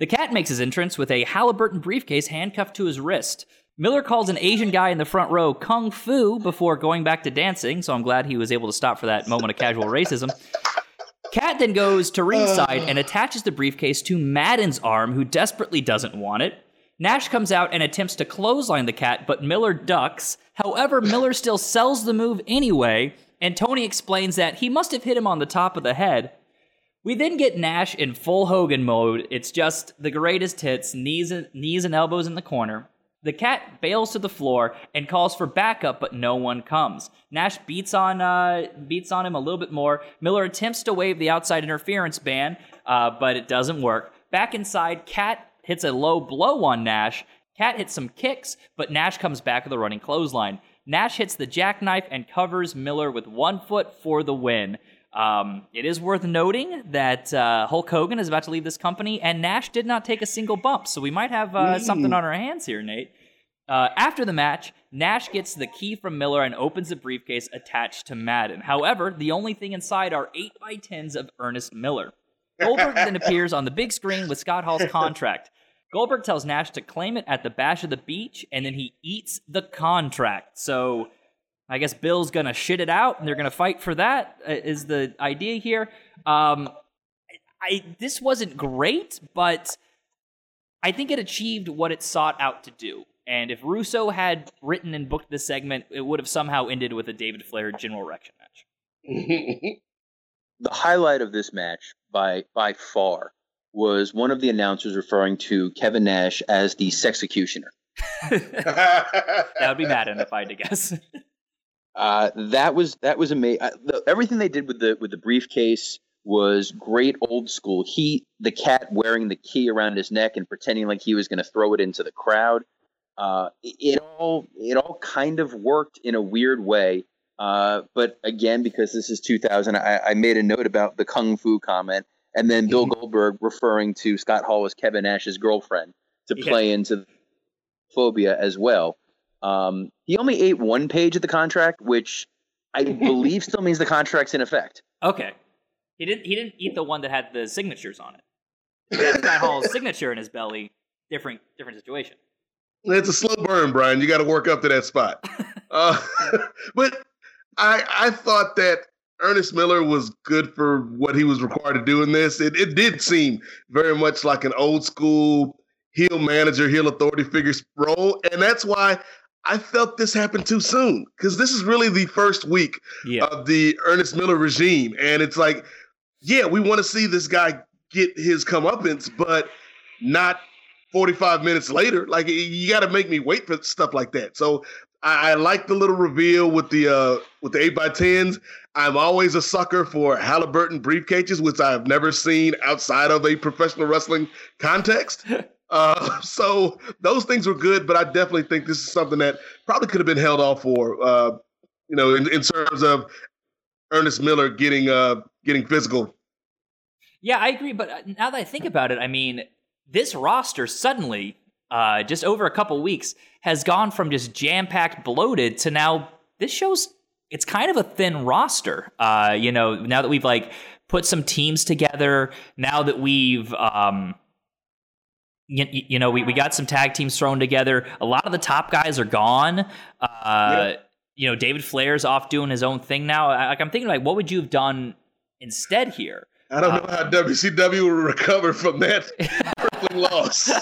The cat makes his entrance with a Halliburton briefcase handcuffed to his wrist. Miller calls an Asian guy in the front row Kung Fu before going back to dancing, so I'm glad he was able to stop for that moment of casual racism. Cat then goes to ringside and attaches the briefcase to Madden's arm, who desperately doesn't want it. Nash comes out and attempts to clothesline the cat, but Miller ducks. However, Miller still sells the move anyway, and Tony explains that he must have hit him on the top of the head. We then get Nash in full Hogan mode. It's just the greatest hits, knees and, knees and elbows in the corner. The cat bails to the floor and calls for backup, but no one comes. Nash beats on uh, beats on him a little bit more. Miller attempts to wave the outside interference ban, uh, but it doesn't work. Back inside, Cat hits a low blow on Nash. Cat hits some kicks, but Nash comes back with a running clothesline. Nash hits the jackknife and covers Miller with one foot for the win. Um, it is worth noting that uh, Hulk Hogan is about to leave this company, and Nash did not take a single bump, so we might have uh, something on our hands here, Nate. Uh, after the match, Nash gets the key from Miller and opens the briefcase attached to Madden. However, the only thing inside are 8x10s of Ernest Miller. Goldberg then appears on the big screen with Scott Hall's contract. Goldberg tells Nash to claim it at the Bash of the Beach, and then he eats the contract. So I guess Bill's gonna shit it out, and they're gonna fight for that. uh, the idea here? Um, I this wasn't great, but I think it achieved what it sought out to do. And if Russo had written and booked this segment, it would have somehow ended with a David Flair general erection match. the highlight of this match by by far was one of the announcers referring to Kevin Nash as the sexecutioner. That would be Madden if I had to guess. Uh, that was that was amazing. The, everything they did with the with the briefcase was great old school. He the cat wearing the key around his neck and pretending like he was going to throw it into the crowd. Uh, it, it all it all kind of worked in a weird way. Uh, but again, because this is 2000, I, I made a note about the kung fu comment, and then Bill Goldberg referring to Scott Hall as Kevin Nash's girlfriend to Yeah. play into phobia as well. Um, he only ate one page of the contract, which I believe still means the contract's in effect. Okay. He didn't. He didn't eat the one that had the signatures on it. He had Scott Hall's signature in his belly. Different. Different situation. It's a slow burn, Brian. You got to work up to that spot. uh, but I I thought that Ernest Miller was good for what he was required to do in this. It it did seem very much like an old school heel manager, heel authority figure role, and that's why I felt this happened too soon because this is really the first week Yeah. of the Ernest Miller regime, and it's like, yeah, we want to see this guy get his comeuppance, but not 45 minutes later. Like you got to make me wait for stuff like that. So I, I like the little reveal with the uh, with the eight by tens. I'm always a sucker for Halliburton briefcases, which I've never seen outside of a professional wrestling context. Uh, so those things were good, but I definitely think this is something that probably could have been held off for. Uh, you know, in, in terms of Ernest Miller getting uh, getting physical. Yeah, I agree. But uh, now that I think about it, I mean, this roster suddenly, uh, just over a couple weeks, has gone from just jam packed, bloated to now this shows it's kind of a thin roster. Uh, you know, now that we've like put some teams together, now that we've um, you, you know, we, we got some tag teams thrown together. A lot of the top guys are gone. Uh, You know, David Flair's off doing his own thing now. I- Like I'm thinking, like, what would you have done instead here? I don't know how WCW will recover from that crippling loss.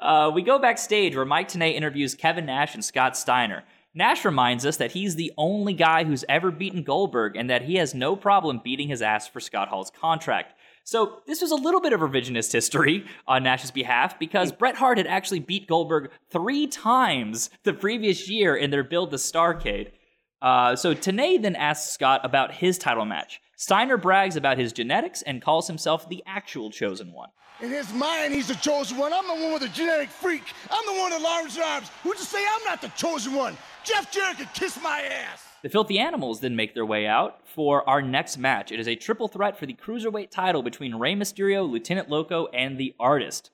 Uh, we go backstage where Mike Tenay interviews Kevin Nash and Scott Steiner. Nash reminds us that he's the only guy who's ever beaten Goldberg and that he has no problem beating his ass for Scott Hall's contract. So, this was a little bit of revisionist history on Nash's behalf because Bret Hart had actually beat Goldberg three times the previous year in their build the Starcade. Uh, so, Tenay then asks Scott about his title match. Steiner brags about his genetics and calls himself the actual chosen one. In his mind, he's the chosen one. I'm the one with the genetic freak. I'm the one with large arms. Who's to say I'm not the chosen one? Jeff Jarrett could kiss my ass. The Filthy Animals then make their way out for our next match. It is a triple threat for the Cruiserweight title between Rey Mysterio, Lieutenant Loco, and the Artist.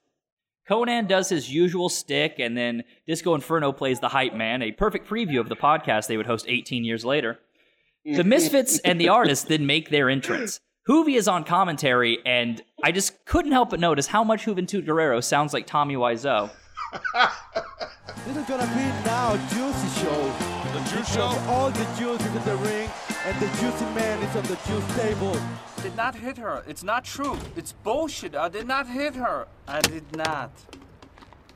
Konnan does his usual stick, and then Disco Inferno plays the hype man, a perfect preview of the podcast they would host 18 years later. The Misfits and the Artist then make their entrance. Juvi is on commentary, and I just couldn't help but notice how much Juventud Guerrera sounds like Tommy Wiseau. This is gonna be now juicy show. The juice show? all the juice is in the ring, and the juicy man is on the juice table. Did not hit her. It's not true. It's bullshit. I did not hit her. I did not.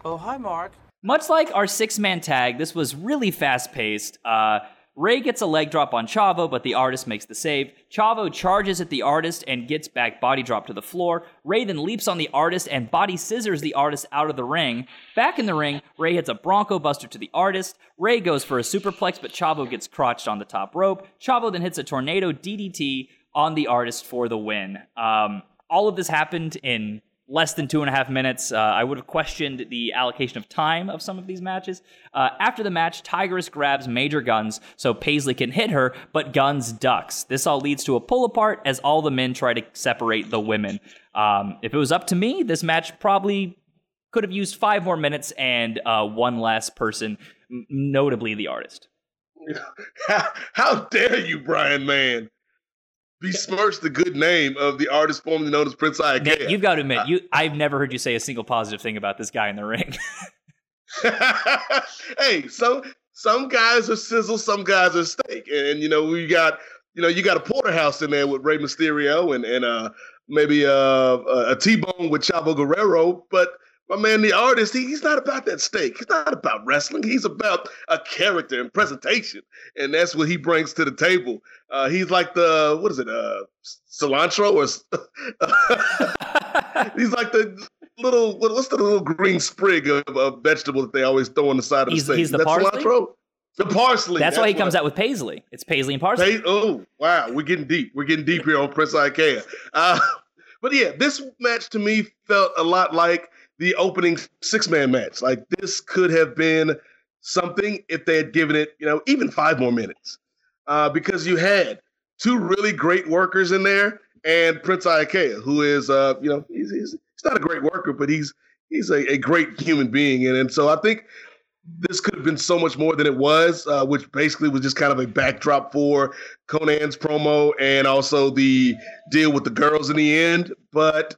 Oh, hi, Mark. Much like our six man tag, this was really fast paced. Uh, Rey gets a leg drop on Chavo, but the artist makes the save. Chavo charges at the artist and gets back body drop to the floor. Rey then leaps on the artist and body scissors the artist out of the ring. Back in the ring, Rey hits a Bronco Buster to the artist. Rey goes for a superplex, but Chavo gets crotched on the top rope. Chavo then hits a tornado DDT on the artist for the win. Um, all of this happened in less than two and a half minutes. Uh, I would have questioned the allocation of time of some of these matches. Uh, after the match, Tygress grabs Major Guns so Paisley can hit her, but Guns ducks. This all leads to a pull apart as all the men try to separate the women. Um, if it was up to me, this match probably could have used five more minutes and uh, one less person, notably the artist. how, how dare you, Brian Man, besmirch the good name of the artist formerly known as Prince Iaukea? you've got to admit, you I've never heard you say a single positive thing about this guy in the ring. hey, some some guys are sizzle, some guys are steak, and, and, you know we got you know you got a porterhouse in there with Rey Mysterio and and uh maybe uh, a a T-bone with Chavo Guerrero, but my man, the artist, he, he's not about that steak. He's not about wrestling. He's about a character and presentation, and that's what he brings to the table. Uh, he's like the what is it, uh, cilantro or he's like the little what's the little green sprig of, of vegetable that they always throw on the side of He's- the steak? he's the that parsley? cilantro? The parsley. That's, why he comes I- out with paisley. It's paisley and parsley. They, oh wow, we're getting deep. We're getting deep here on Prince Ikea. Uh, but yeah, this match to me felt a lot like the opening six man match. Like this could have been something if they had given it, you know, even five more minutes, uh, because you had two really great workers in there and Prince Ikea, who is, uh, you know, he's, he's, he's not a great worker, but he's he's a, a great human being, and, and so I think this could have been so much more than it was, uh, which basically was just kind of a backdrop for Konnan's promo and also the deal with the girls in the end. But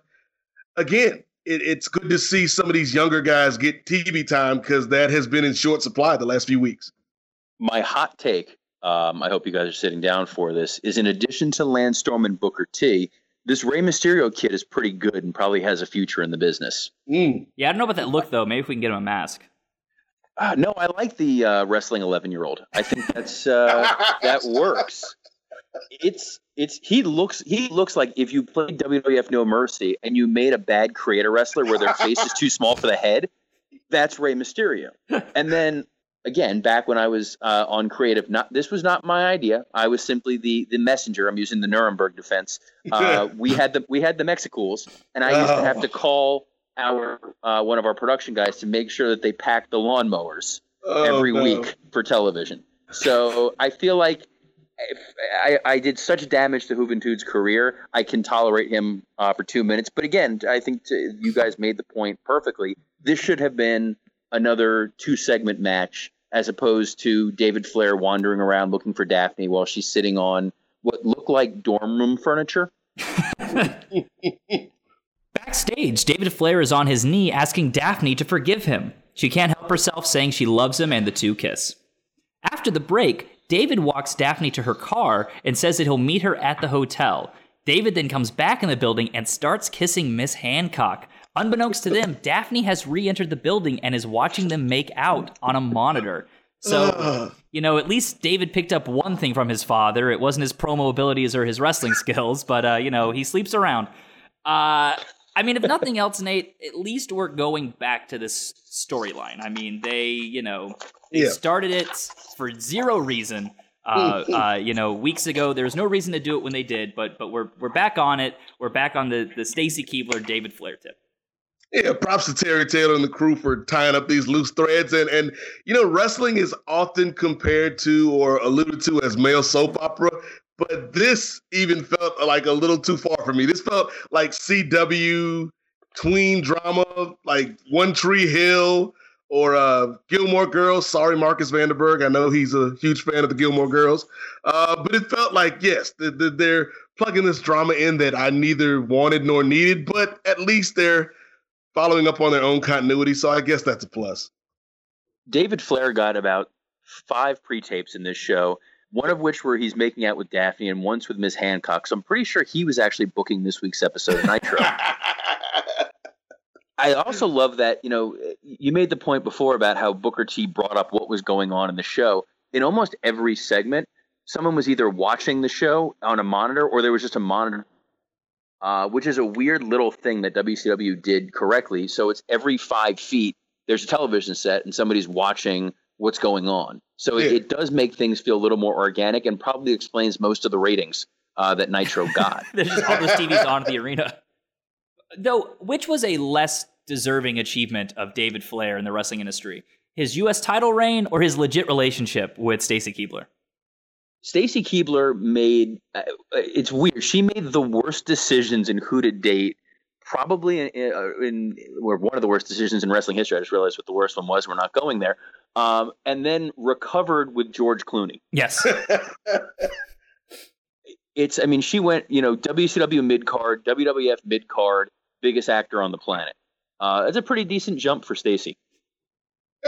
again, it, it's good to see some of these younger guys get TV time because that has been in short supply the last few weeks. My hot take, um, I hope you guys are sitting down for this, is in addition to Lance Storm and Booker T, this Rey Mysterio kid is pretty good and probably has a future in the business. Mm. Yeah, I don't know about that look though. Maybe if we can get him a mask. Uh, no, I like the uh, wrestling eleven year old. I think that's uh, that works. It's it's he looks he looks like if you played WWF No Mercy and you made a bad creator wrestler where their face is too small for the head, that's Rey Mysterio. And then again, back when I was uh, on creative, not this was not my idea. I was simply the the messenger. I'm using the Nuremberg defense. Uh, we had the we had the Mexicools, and I used to have to call our uh, one of our production guys to make sure that they packed the lawnmowers Oh, every no. week for television. So I feel like I, I did such damage to Juventud's career, I can tolerate him uh, for two minutes. But again, I think to, you guys made the point perfectly. This should have been another two segment match as opposed to David Flair wandering around looking for Daphne while she's sitting on what looked like dorm room furniture. Backstage, David Flair is on his knee asking Daphne to forgive him. She can't help herself, saying she loves him, and the two kiss. After the break, David walks Daphne to her car and says that he'll meet her at the hotel. David then comes back in the building and starts kissing Miss Hancock. Unbeknownst to them, Daphne has re entered the building and is watching them make out on a monitor. So, you know, at least David picked up one thing from his father. It wasn't his promo abilities or his wrestling skills, but, uh, you know, he sleeps around. Uh, I mean, if nothing else, Nate, at least we're going back to this storyline. I mean, they, you know, they Yeah. started it for zero reason. Uh, uh, you know, weeks ago, there was no reason to do it when they did, but but we're we're back on it. We're back on the the Stacy Keibler David Flair tip. Yeah, props to Terry Taylor and the crew for tying up these loose threads. And and you know, wrestling is often compared to or alluded to as male soap opera, but this even felt like a little too far for me. This felt like CW tween drama, like One Tree Hill or uh, Gilmore Girls. Sorry, Marcus Vanderberg. I know he's a huge fan of the Gilmore Girls, uh, but it felt like yes, the, the, they're plugging this drama in that I neither wanted nor needed, but at least they're following up on their own continuity. So I guess that's a plus. David Flair got about five pre-tapes in this show, one of which where he's making out with Daphne and once with Miss Hancock. So I'm pretty sure he was actually booking this week's episode of Nitro. I also love that, you know, you made the point before about how Booker T brought up what was going on in the show. In almost every segment, someone was either watching the show on a monitor or there was just a monitor, uh, which is a weird little thing that WCW did correctly. So it's every five feet, there's a television set and somebody's watching what's going on. So it, Yeah. it does make things feel a little more organic and probably explains most of the ratings uh, that Nitro got. There's just all those TVs on at the arena. Though, which was a less deserving achievement of David Flair in the wrestling industry? His U.S. title reign or his legit relationship with Stacy Keibler? Stacy Keibler made uh, it's weird. She made the worst decisions in who to date, probably in, in or one of the worst decisions in wrestling history. I just realized what the worst one was. We're not going there. Um, and then recovered with George Clooney. Yes. It's I mean she went you know WCW mid card, WWF mid card, biggest actor on the planet. Uh, that's a pretty decent jump for Stacy.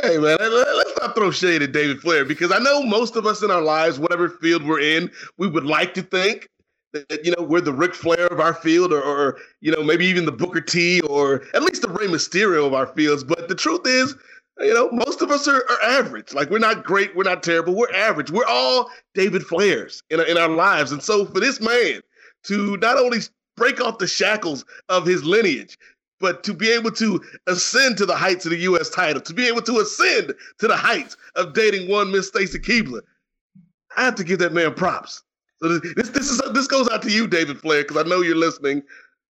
Hey man, let- let's not throw shade at David Flair because I know most of us in our lives, whatever field we're in, we would like to think that you know we're the Ric Flair of our field, or, or you know maybe even the Booker T, or at least the Rey Mysterio of our fields. But the truth is, you know, most of us are, are average. Like we're not great, we're not terrible, we're average. We're all David Flairs in in our lives, and so for this man to not only break off the shackles of his lineage, But to be able to ascend to the heights of the U.S. title, to be able to ascend to the heights of dating one Miss Stacy Keibler, I have to give that man props. So this this is this goes out to you, David Flair, because I know you're listening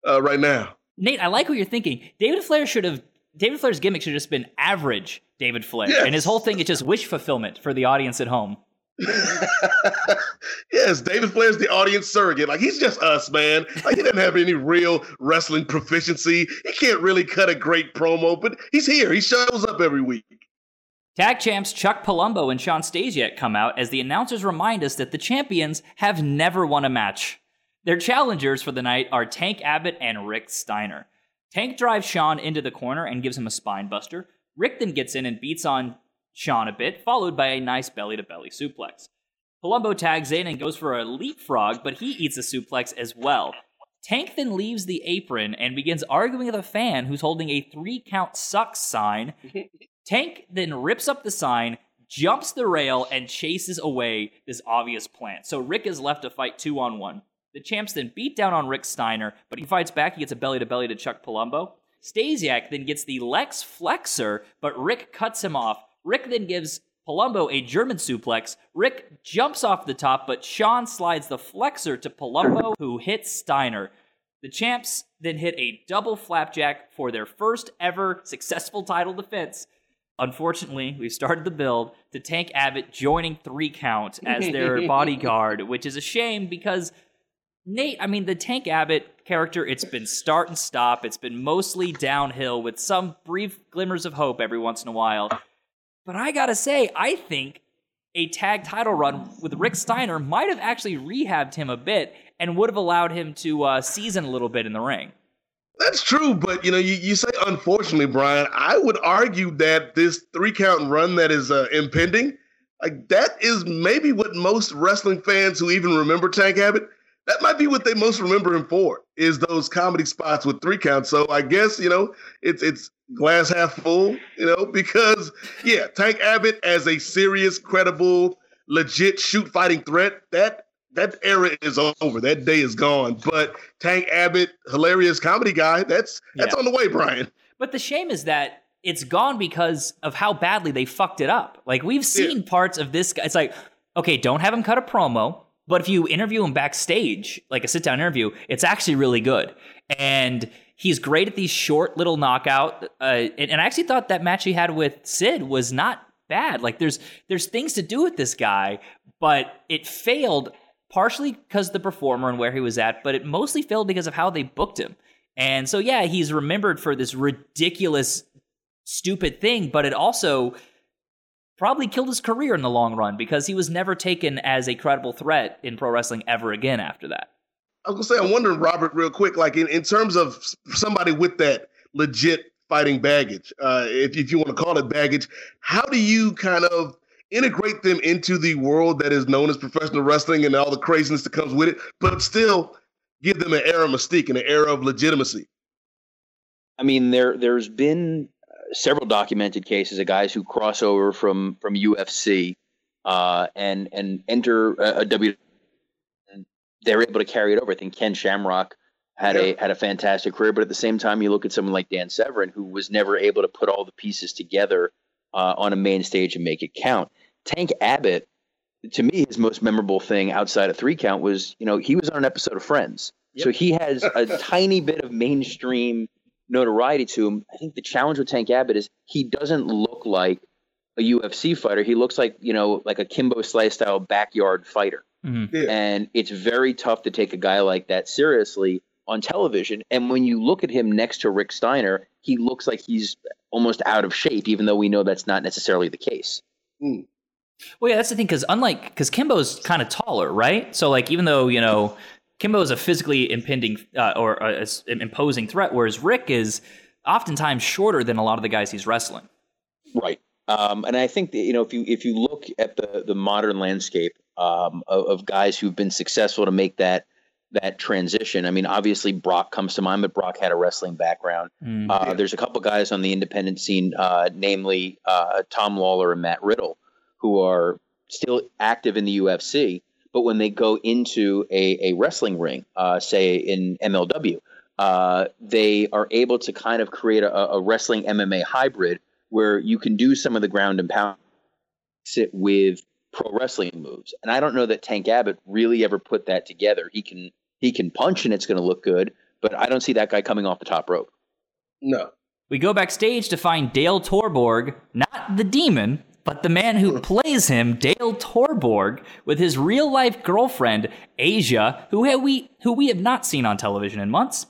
uh, right now. Nate, I like what you're thinking. David Flair should have. David Flair's gimmick should have just been average David Flair, Yes. and his whole thing is just wish fulfillment for the audience at home. yes, David Flair's the audience surrogate. Like he's just us, man. Like he doesn't have any real wrestling proficiency. He can't really cut a great promo, but he's here. He shows up every week. Tag champs Chuck Palumbo and Shawn Stasiak come out as the announcers remind us that the champions have never won a match. Their challengers for the night are Tank Abbott and Rick Steiner. Tank drives Shawn into the corner and gives him a spine buster. Rick then gets in and beats on Shawn a bit, followed by a nice belly to belly suplex. Palumbo tags in and goes for a leapfrog, but he eats a suplex as well. Tank then leaves the apron and begins arguing with a fan who's holding a three count sucks sign. Tank then rips up the sign, jumps the rail, and chases away this obvious plant. So Rick is left to fight two on one. The champs then beat down on Rick Steiner, but he fights back. He gets a belly to belly to Chuck Palumbo. Stasiak then gets the Lex Flexor, but Rick cuts him off. Rick then gives Palumbo a German suplex. Rick jumps off the top, but Shawn slides the Flexor to Palumbo, who hits Steiner. The champs then hit a double flapjack for their first ever successful title defense. Unfortunately, we started the build to Tank Abbott joining three count as their bodyguard, which is a shame because Nate, I mean, the Tank Abbott character, it's been start and stop. It's been mostly downhill with some brief glimmers of hope every once in a while. But I gotta say, I think a tag title run with Rick Steiner might have actually rehabbed him a bit and would have allowed him to uh, season a little bit in the ring. That's true, but you know, you, you say unfortunately, Brian. I would argue that this three count run that is uh, impending, like that is maybe what most wrestling fans who even remember Tank Abbott, that might be what they most remember him for, is those comedy spots with three counts. So I guess you know it's it's glass half full, you know, because yeah, Tank Abbott as a serious, credible, legit shoot fighting threat that that era is over. That day is gone. But Tank Abbott, hilarious comedy guy, that's that's Yeah. on the way, Brian. But the shame is that it's gone because of how badly they fucked it up. Like we've seen parts of this guy. It's like, okay, don't have him cut a promo, but if you interview him backstage, like a sit down interview, it's actually really good. And he's great at these short little knockout. Uh, and, and I actually thought that match he had with Sid was not bad. Like there's there's things to do with this guy, but it failed partially because the performer and where he was at, but it mostly failed because of how they booked him. And so yeah, he's remembered for this ridiculous stupid thing, but it also probably killed his career in the long run because he was never taken as a credible threat in pro wrestling ever again after that. I was gonna say, I'm wondering, Robert, real quick, like in, in terms of somebody with that legit fighting baggage, uh, if, if you want to call it baggage, how do you kind of integrate them into the world that is known as professional wrestling and all the craziness that comes with it, but still give them an air of mystique and an air of legitimacy? I mean, there there's been several documented cases of guys who cross over from from UFC uh, and and enter a, a W. and They're able to carry it over. I think Ken Shamrock had a had a fantastic career, but at the same time, you look at someone like Dan Severn, who was never able to put all the pieces together uh, on a main stage and make it count. Tank Abbott, to me, his most memorable thing outside of three count was, you know, he was on an episode of Friends, so he has a tiny bit of mainstream notoriety to him. I think the challenge with Tank Abbott is he doesn't look like a UFC fighter. He looks like you know, like a Kimbo Slice style backyard fighter, mm-hmm. and it's very tough to take a guy like that seriously on television. And when you look at him next to Rick Steiner, he looks like he's almost out of shape, even though we know that's not necessarily the case. Mm. Well, yeah, that's the thing because unlike because Kimbo's kind of taller, right? So like even though you know Kimbo is a physically impending uh, or a, a s- an imposing threat, whereas Rick is oftentimes shorter than a lot of the guys he's wrestling. Right. Um, and I think that, you know if you if you look at the the modern landscape um, of, of guys who've been successful to make that that transition. I mean, obviously Brock comes to mind, but Brock had a wrestling background. Mm, Uh. There's a couple guys on the independent scene, uh, namely uh, Tom Lawlor and Matt Riddle, who are still active in the UFC. But when they go into a, a wrestling ring, uh, say in MLW, uh, they are able to kind of create a, a wrestling MMA hybrid where you can do some of the ground and pound sit with pro wrestling moves. And I don't know that Tank Abbott really ever put that together. He can he can punch and it's going to look good, but I don't see that guy coming off the top rope. No. We go backstage to find Dale Torborg, not the demon, but the man who hmm. plays him, Dale Torborg, with his real life girlfriend, Asya, who we who we have not seen on television in months.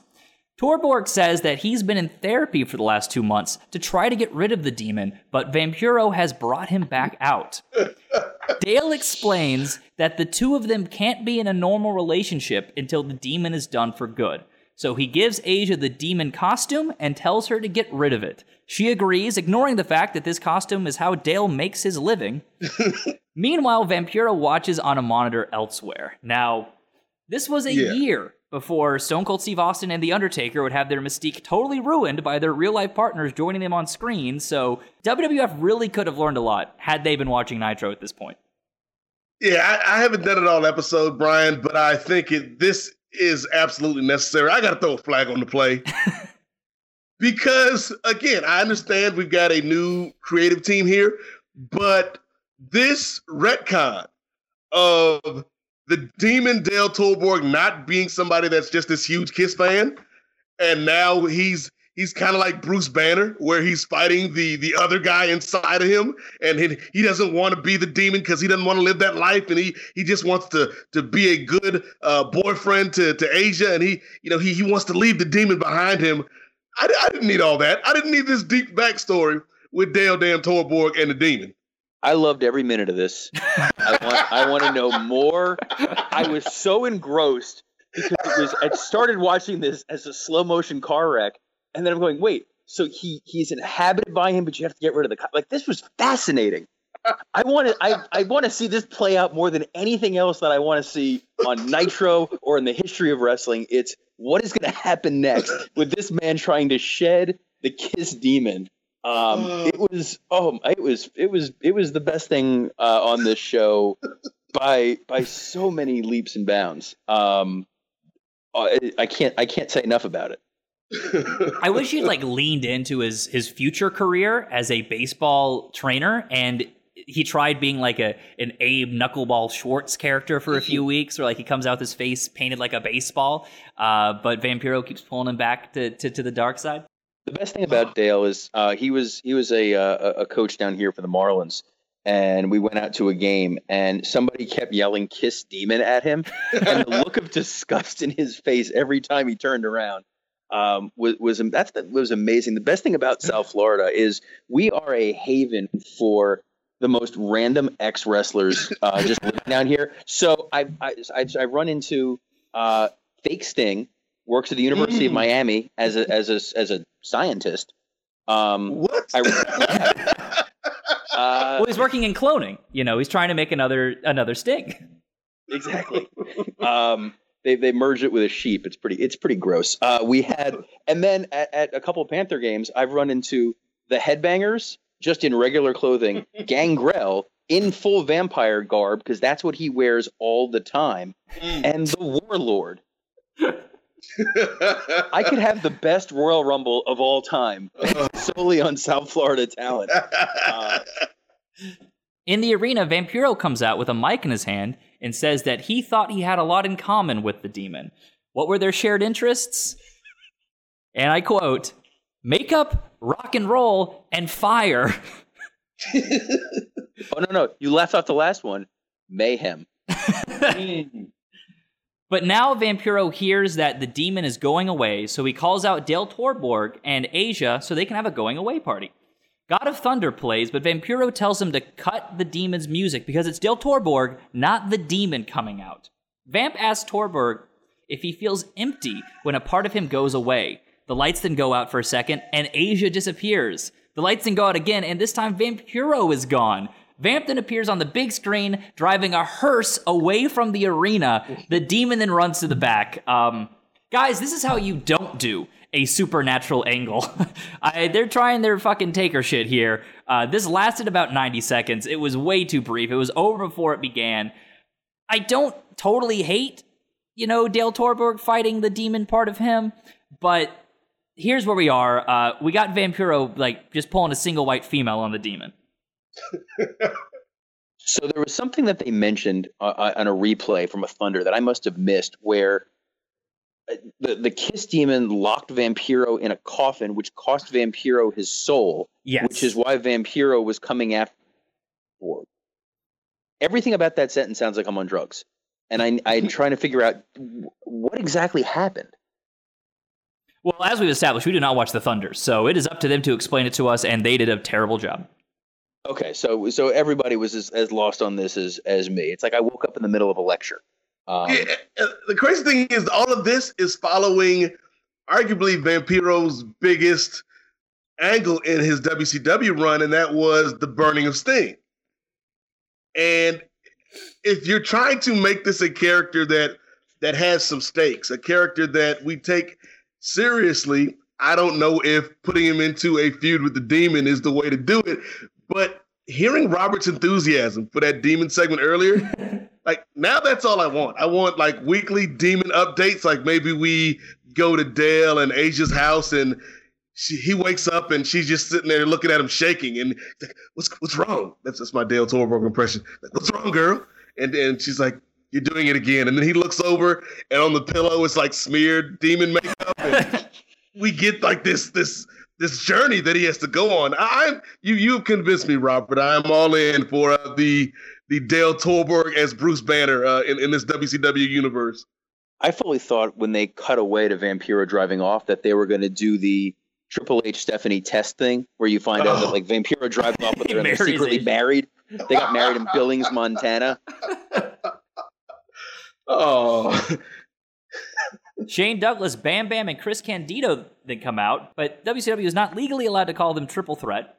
Torborg says that he's been in therapy for the last two months to try to get rid of the demon, but Vampiro has brought him back out. Dale explains that the two of them can't be in a normal relationship until the demon is done for good. So he gives Asya the demon costume and tells her to get rid of it. She agrees, ignoring the fact that this costume is how Dale makes his living. Meanwhile, Vampiro watches on a monitor elsewhere. Now, this was a Yeah. year before Stone Cold Steve Austin and The Undertaker would have their mystique totally ruined by their real life partners joining them on screen, so WWF really could have learned a lot had they been watching Nitro at this point. Yeah, I, I haven't done it all episode, Brian, but I think it this is absolutely necessary. I got to throw a flag on the play. because again, I understand we've got a new creative team here, but this retcon of the demon Dale Torborg not being somebody that's just this huge Kiss fan, and now he's he's kind of like Bruce Banner, where he's fighting the the other guy inside of him, and he, he doesn't want to be the demon because he doesn't want to live that life, and he he just wants to to be a good uh, boyfriend to to Asya, and he you know he he wants to leave the demon behind him. I, I didn't need all that. I didn't need this deep backstory with Dale Damn Torborg and the demon. I loved every minute of this. I want I want to know more. I was so engrossed because it was I started watching this as a slow motion car wreck, and then I'm going, wait, so he he's inhabited by him, but you have to get rid of the like. This was fascinating. I want to I, I want to see this play out more than anything else that I want to see on Nitro or in the history of wrestling. It's what is going to happen next with this man trying to shed the Kiss demon. Um, it was oh it was it was it was the best thing uh, on this show by by so many leaps and bounds. Um, I, I can't I can't say enough about it. I wish he'd like leaned into his his future career as a baseball trainer and he tried being like a an Abe Knuckleball Schwartz character for a few weeks, where like he comes out with his face painted like a baseball, uh, but Vampiro keeps pulling him back to, to, to the dark side. The best thing about Dale is uh, he was he was a uh, a coach down here for the Marlins, and we went out to a game, and somebody kept yelling "Kiss Demon" at him, and the look of disgust in his face every time he turned around um, was was that's the, was amazing. The best thing about South Florida is we are a haven for the most random ex wrestlers uh, just living down here. So I I, I, I run into uh, Fake Sting works at the University of Mm. Miami as a as a as a scientist. Um, what? I, yeah. uh, well, he's working in cloning. You know, he's trying to make another another Sting. exactly. um, they they merged it with a sheep. It's pretty it's pretty gross. Uh, we had and then at, at a couple of Panther games, I've run into the headbangers just in regular clothing, Gangrel in full vampire garb because that's what he wears all the time, and the Warlord. I could have the best Royal Rumble of all time solely on South Florida talent. Uh, In the arena, Vampiro comes out with a mic in his hand and says that he thought he had a lot in common with the demon. What were their shared interests? And I quote, makeup, rock and roll, and fire. oh no no, you left off the last one. Mayhem. But now Vampiro hears that the demon is going away, so he calls out Dale Torborg and Asya so they can have a going away party. God of Thunder plays, but Vampiro tells him to cut the demon's music because it's Dale Torborg, not the demon coming out. Vamp asks Torborg if he feels empty when a part of him goes away. The lights then go out for a second, and Asya disappears. The lights then go out again, and this time Vampiro is gone. Vamp then appears on the big screen, driving a hearse away from the arena. The demon then runs to the back. Um, guys, this is how you don't do a supernatural angle. I, they're trying their fucking taker shit here. Uh, this lasted about 90 seconds. It was way too brief. It was over before it began. I don't totally hate, you know, Dale Torborg fighting the demon part of him, But here's where we are. Uh, we got Vampiro like just pulling a single white female on the demon. So there was something that they mentioned uh, uh, on a replay from a Thunder that I must have missed, where uh, the the Kiss Demon locked Vampiro in a coffin, which cost Vampiro his soul. Yes. Which is why Vampiro was coming after. Everything about that sentence sounds like I'm on drugs, and I I'm trying to figure out what exactly happened. Well, as we've established, we do not watch the Thunder, so it is up to them to explain it to us, and they did a terrible job. Okay, so so everybody was as, as lost on this as as me. It's like I woke up in the middle of a lecture. Um, Yeah, uh, the crazy thing is, all of this is following arguably Vampiro's biggest angle in his WCW run, and that was the burning of Sting. And if you're trying to make this a character that that has some stakes, a character that we take seriously, I don't know if putting him into a feud with the demon is the way to do it. But hearing Robert's enthusiasm for that demon segment earlier, like now that's all I want. I want like weekly demon updates. Like maybe we go to Dale and Asya's house and she, he wakes up and she's just sitting there looking at him shaking and like, what's what's wrong? That's that's my Dale Torborg impression. Like, what's wrong, girl? And and she's like, you're doing it again. And then he looks over and on the pillow it's like smeared demon makeup. And we get like this this this journey that he has to go on. I, I'm you you've convinced me, Robert. I'm all in for uh, the the Dale Torborg as Bruce Banner uh, in in this WCW universe. I fully thought when they cut away to Vampiro driving off that they were going to do the Triple H Stephanie test thing, where you find out that Oh. like Vampiro driving off, with He they're, they're secretly Asya. married. They got married in Billings, Montana. Oh, Shane Douglas, Bam Bam, and Chris Candido then come out, but WCW is not legally allowed to call them triple threat.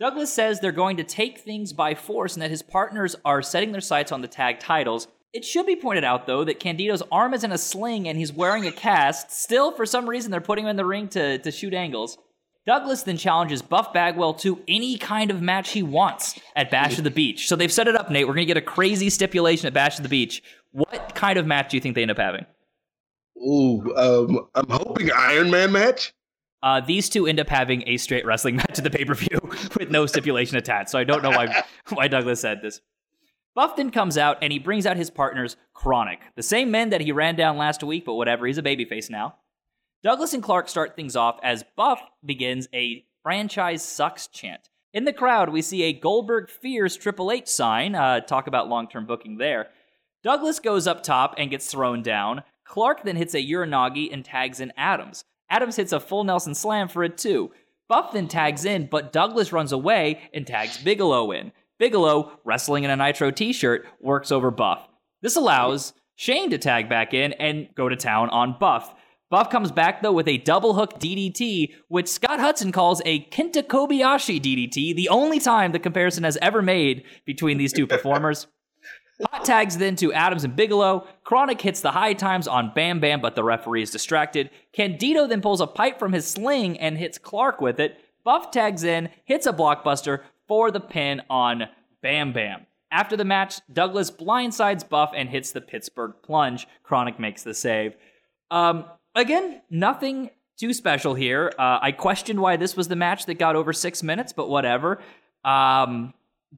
Douglas says they're going to take things by force and that his partners are setting their sights on the tag titles. It should be pointed out, though, that Candido's arm is in a sling and he's wearing a cast. Still, for some reason, they're putting him in the ring to, to shoot angles. Douglas then challenges Buff Bagwell to any kind of match he wants at Bash of the Beach. So they've set it up, Nate. We're going to get a crazy stipulation at Bash of the Beach. What kind of match do you think they end up having? ooh, um, I'm hoping Iron Man match. Uh, these two end up having a straight wrestling match at the pay per view with no stipulation attached. So I don't know why why Douglas said this. Buff then comes out and he brings out his partners, Kronik, the same men that he ran down last week, but whatever, he's a babyface now. Douglas and Clark start things off as Buff begins a franchise sucks chant. In the crowd, we see a Goldberg Fears Triple H sign. Uh, talk about long term booking there. Douglas goes up top and gets thrown down. Clark then hits a Uranage and tags in Adams. Adams hits a full Nelson slam for it too. Buff then tags in, but Douglas runs away and tags Bigelow in. Bigelow, wrestling in a Nitro t shirt, works over Buff. This allows Shane to tag back in and go to town on Buff. Buff comes back though with a double hook DDT, which Scott Hudson calls a Kenta Kobashi DDT, the only time the comparison has ever made between these two performers. Hot tags then to Adams and Bigelow. Kronik hits the high times on Bam Bam, but the referee is distracted. Candido then pulls a pipe from his sling and hits Clark with it. Buff tags in, hits a blockbuster for the pin on Bam Bam. After the match, Douglas blindsides Buff and hits the Pittsburgh plunge. Kronik makes the save. Um, again, nothing too special here. Uh, I questioned why this was the match that got over six minutes, but whatever. Um,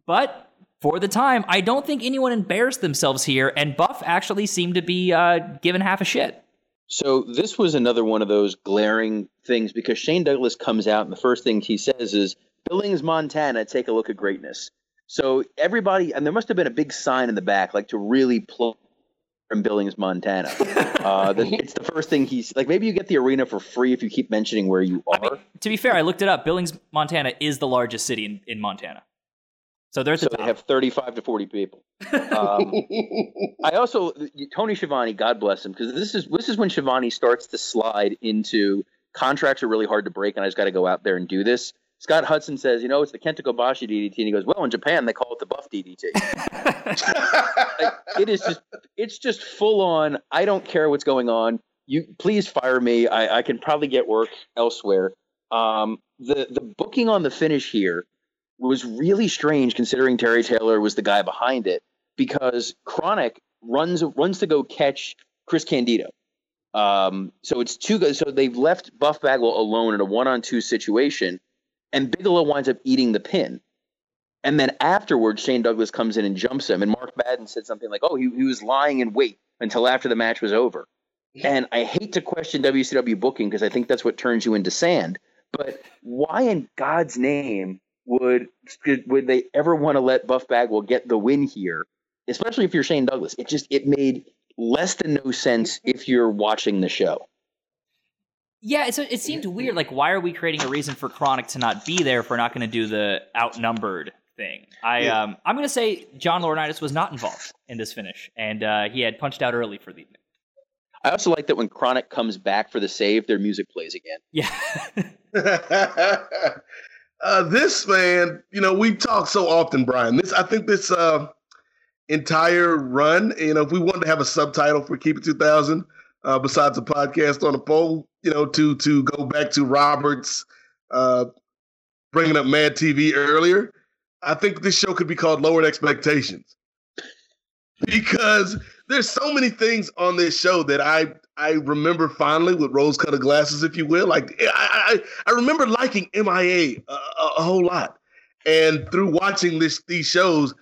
but for the time, I don't think anyone embarrassed themselves here, and Buff actually seemed to be uh, given half a shit. So this was another one of those glaring things because Shane Douglas comes out and the first thing he says is Billings, Montana, take a look at greatness. So everybody, and there must have been a big sign in the back, like to really plug from Billings, Montana. uh, the, it's the first thing he's like. Maybe you get the arena for free if you keep mentioning where you are. To be fair, I looked it up. Billings, Montana is the largest city in, in Montana. So they're at the so top. they have 35 to 40 people. Um, I also Tony Schiavone, God bless him, because this is this is when Schiavone starts to slide into contracts are really hard to break, and I just got to go out there and do this. Scott Hudson says, you know, it's the Kenta Kobashi DDT, and he goes, well, in Japan they call it the Buff DDT. Like, it is just it's just full on. I don't care what's going on. You please fire me. I, I can probably get work elsewhere. Um, the the booking on the finish here was really strange considering Terry Taylor was the guy behind it because Kronik runs runs to go catch Chris Candido. Um, so it's two guys. So they've left Buff Bagwell alone in a one-on-two situation, and Bigelow winds up eating the pin. And then afterwards, Shane Douglas comes in and jumps him. And Mark Madden said something like, "Oh, he, he was lying in wait until after the match was over." And I hate to question WCW booking because I think that's what turns you into sand. But why in God's name would would they ever want to let Buff Bagwell get the win here? Especially if you're Shane Douglas. It just it made less than no sense if you're watching the show. Yeah, it's, it seemed weird. Like, why are we creating a reason for Kronik to not be there if we're not going to do the outnumbered thing? I Yeah. um, I'm going to say John Laurinaitis was not involved in this finish, and uh, he had punched out early for the evening. I also like that when Kronik comes back for the save, their music plays again. Yeah. uh, this man, you know, we talk so often, Brian. This, I think, this uh, entire run, you know, if we wanted to have a subtitle for Keep It 2000, uh, besides a podcast on the poll, you know, to to go back to Roberts uh, bringing up Mad TV earlier, I think this show could be called Lowered Expectations because there's so many things on this show that I I remember fondly with rose-colored glasses, if you will. Like I I, I remember liking MIA a, a whole lot, and through watching this these shows,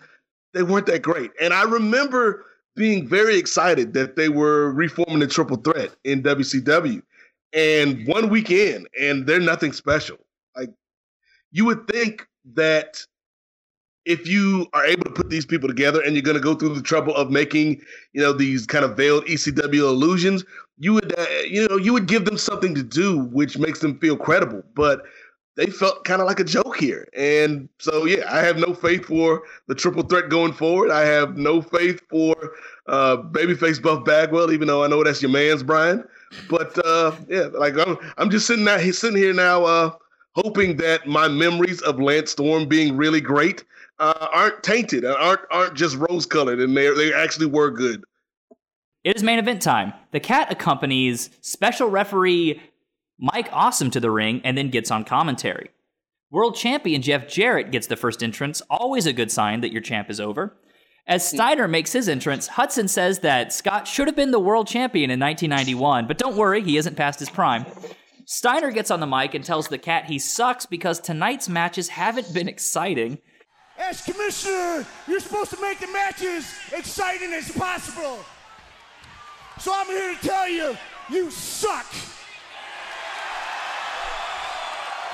they weren't that great. And I remember being very excited that they were reforming the Triple Threat in WCW, and one weekend, and they're nothing special. Like you would think that if you are able to put these people together and you're going to go through the trouble of making you know these kind of veiled ECW illusions, you would uh, you know you would give them something to do which makes them feel credible. But they felt kind of like a joke here, and so yeah, I have no faith for the triple threat going forward. I have no faith for uh, babyface Buff Bagwell, even though I know that's your man's Brian. But uh, yeah, like I'm I'm just sitting out sitting here now. Uh, hoping that my memories of Lance Storm being really great uh, aren't tainted, and aren't aren't just rose colored, and they they actually were good. It is main event time. The cat accompanies special referee Mike Awesome to the ring and then gets on commentary. World champion Jeff Jarrett gets the first entrance, always a good sign that your champ is over. As Steiner makes his entrance, Hudson says that Scott should have been the world champion in 1991, but don't worry, he isn't past his prime. Steiner gets on the mic and tells the cat he sucks because tonight's matches haven't been exciting. As commissioner, you're supposed to make the matches exciting as possible. So I'm here to tell you, you suck.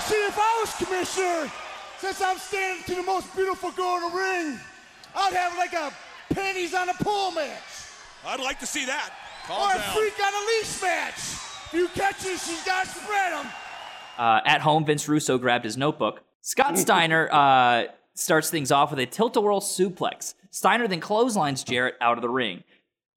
See, if I was commissioner, since I'm standing to the most beautiful girl in the ring, I'd have like a panties on a pole match. I'd like to see that. Calm or a freak on a leash match. If you catch her, she's got to spread them. Uh, at home, Vince Russo grabbed his notebook. Scott Steiner uh, starts things off with a tilt-a-whirl suplex. Steiner then clotheslines Jarrett out of the ring.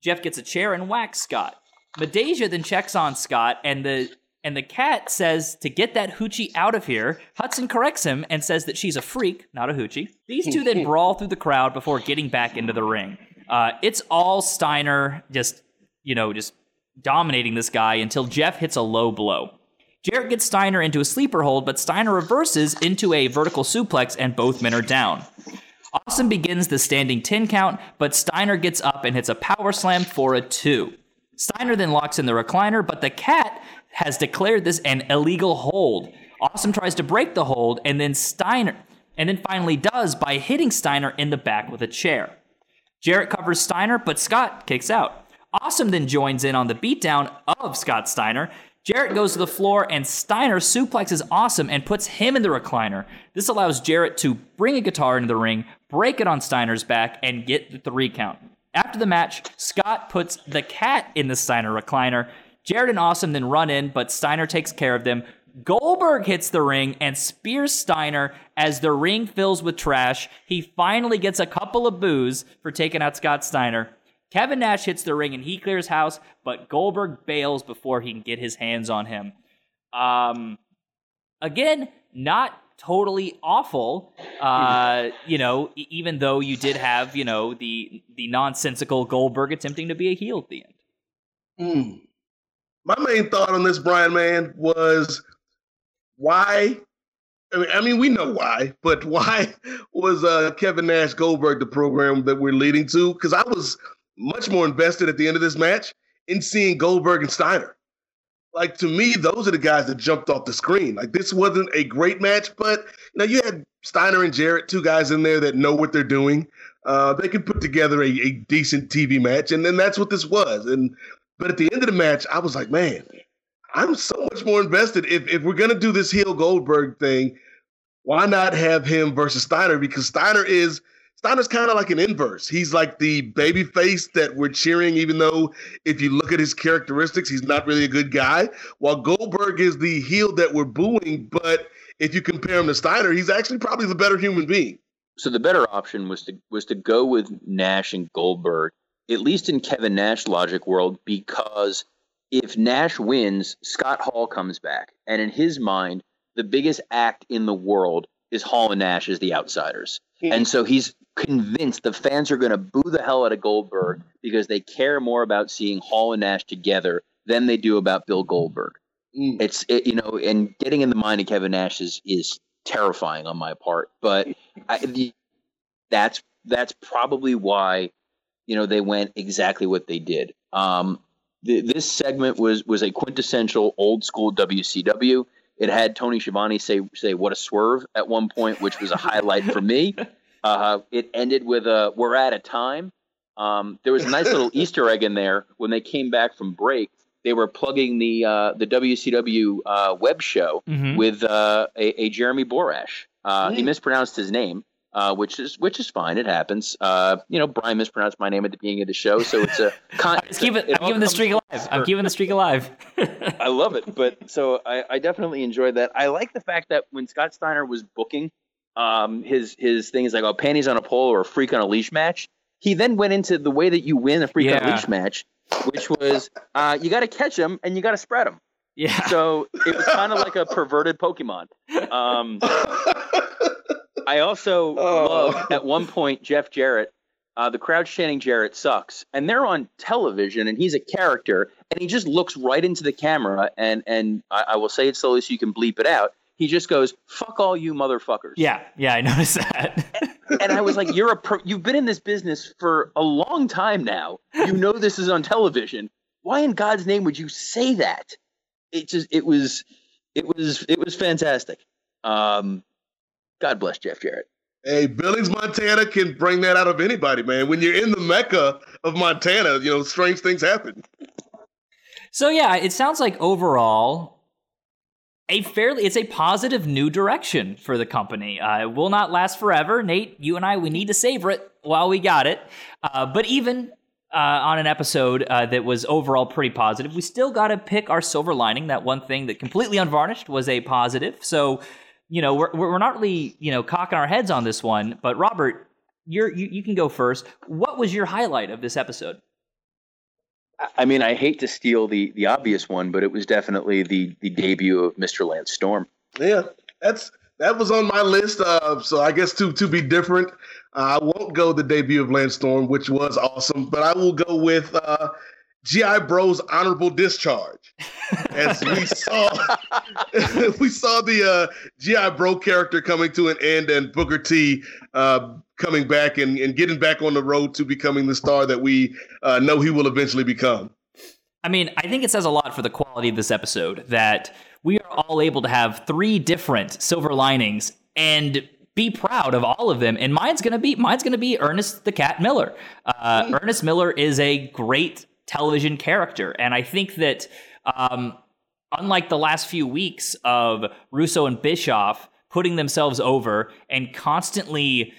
Jeff gets a chair and whacks Scott. Midajah then checks on Scott, and the and the cat says to get that hoochie out of here. Hudson corrects him and says that she's a freak, not a hoochie. These two then brawl through the crowd before getting back into the ring. Uh, it's all Steiner just you know just dominating this guy until Jeff hits a low blow. Jarrett gets Steiner into a sleeper hold, but Steiner reverses into a vertical suplex, and both men are down. Austin begins the standing 10 count, but Steiner gets up and hits a power slam for a 2. Steiner then locks in the recliner, but the cat has declared this an illegal hold. Awesome tries to break the hold, and then Steiner, and then finally does by hitting Steiner in the back with a chair. Jarrett covers Steiner, but Scott kicks out. Awesome then joins in on the beatdown of Scott Steiner. Jarrett goes to the floor and Steiner suplexes Awesome and puts him in the recliner. This allows Jarrett to bring a guitar into the ring, break it on Steiner's back, and get the three count. After the match, Scott puts the cat in the Steiner recliner. Jarrett and Awesome then run in, but Steiner takes care of them. Goldberg hits the ring and spears Steiner as the ring fills with trash. He finally gets a couple of boos for taking out Scott Steiner. Kevin Nash hits the ring and he clears house, but Goldberg bails before he can get his hands on him. Um, again, not totally awful. Uh, you know, even though you did have, you know, the the nonsensical Goldberg attempting to be a heel at the end. My main thought on this, Brian Man, was why. I mean, I mean, we know why, but why was uh, Kevin Nash Goldberg the program that we're leading to? Because I was much more invested at the end of this match in seeing Goldberg and Steiner. Like to me, those are the guys that jumped off the screen. Like this wasn't a great match, but you know, you had Steiner and Jarrett, two guys in there that know what they're doing. Uh, they can put together a, a decent TV match, and then that's what this was. And but at the end of the match, I was like, man, I'm so much more invested. If if we're gonna do this heel Goldberg thing, why not have him versus Steiner? Because Steiner is Steiner's kind of like an inverse. He's like the baby face that we're cheering, even though if you look at his characteristics, he's not really a good guy. While Goldberg is the heel that we're booing, but if you compare him to Steiner, he's actually probably the better human being. So the better option was to was to go with Nash and Goldberg, at least in Kevin Nash logic world, because if Nash wins, Scott Hall comes back, and in his mind, the biggest act in the world is Hall and Nash as the outsiders, hmm. and so he's convinced the fans are going to boo the hell out of Goldberg because they care more about seeing Hall and Nash together than they do about Bill Goldberg. Hmm. It's it, you know, and getting in the mind of Kevin Nash is is terrifying on my part, but I, the, that's that's probably why you know they went exactly what they did. Um, the, this segment was was a quintessential old school WCW. It had Tony Schiavone say say what a swerve at one point, which was a highlight for me. Uh, it ended with a we're out of time. Um, there was a nice little Easter egg in there when they came back from break. They were plugging the uh, the WCW uh, web show Mhm. with uh, a, a Jeremy Borash. Uh, He Mm. mispronounced his name, uh, which is which is fine. It happens. Uh, you know, Brian mispronounced my name at the beginning of the show, so it's a. Con- Just keep it, it I'm keeping the streak alive. I'm keeping the streak alive. I love it. But so I, I definitely enjoyed that. I like the fact that when Scott Steiner was booking, um, his his thing is like a panties on a pole or a freak on a leash match. He then went into the way that you win a freak on a leash match, which was uh, you got to catch them and you got to spread them. Yeah. So it was kind of like a perverted Pokemon. Um, I also love at one point Jeff Jarrett. Uh, the crowd chanting Jarrett sucks, and they're on television, and he's a character, and he just looks right into the camera, and and I, I will say it slowly so you can bleep it out. He just goes, "Fuck all you motherfuckers." Yeah, yeah, I noticed that. and I was like, "You're a pro- you've been in this business for a long time now. You know this is on television. Why in God's name would you say that?" It just it was it was it was fantastic. Um, God bless Jeff Jarrett. Hey, Billings, Montana can bring that out of anybody, man. When you're in the mecca of Montana, you know, strange things happen. So yeah, it sounds like overall a fairly it's a positive new direction for the company. Uh, it will not last forever. Nate, you and I, we need to savor it while we got it. Uh, but even uh, on an episode uh, that was overall pretty positive, we still got to pick our silver lining. That one thing that completely unvarnished was a positive. So you know we're we're not really you know cocking our heads on this one. But Robert, you're, you you can go first. What was your highlight of this episode? I mean, I hate to steal the the obvious one, but it was definitely the the debut of Mr. Lance Storm. Yeah, that's that was on my list. Uh, so I guess to to be different, uh, I won't go the debut of Lance Storm, which was awesome, but I will go with uh, GI Bro's honorable discharge. As we saw, we saw the uh, GI Bro character coming to an end, and Booker T uh, coming back and, and getting back on the road to becoming the star that we uh, know he will eventually become. I mean, I think it says a lot for the quality of this episode that we are all able to have three different silver linings and be proud of all of them. And mine's gonna be mine's gonna be Ernest the Cat Miller. Uh, Ernest Miller is a great television character, and I think that um, unlike the last few weeks of Russo and Bischoff putting themselves over and constantly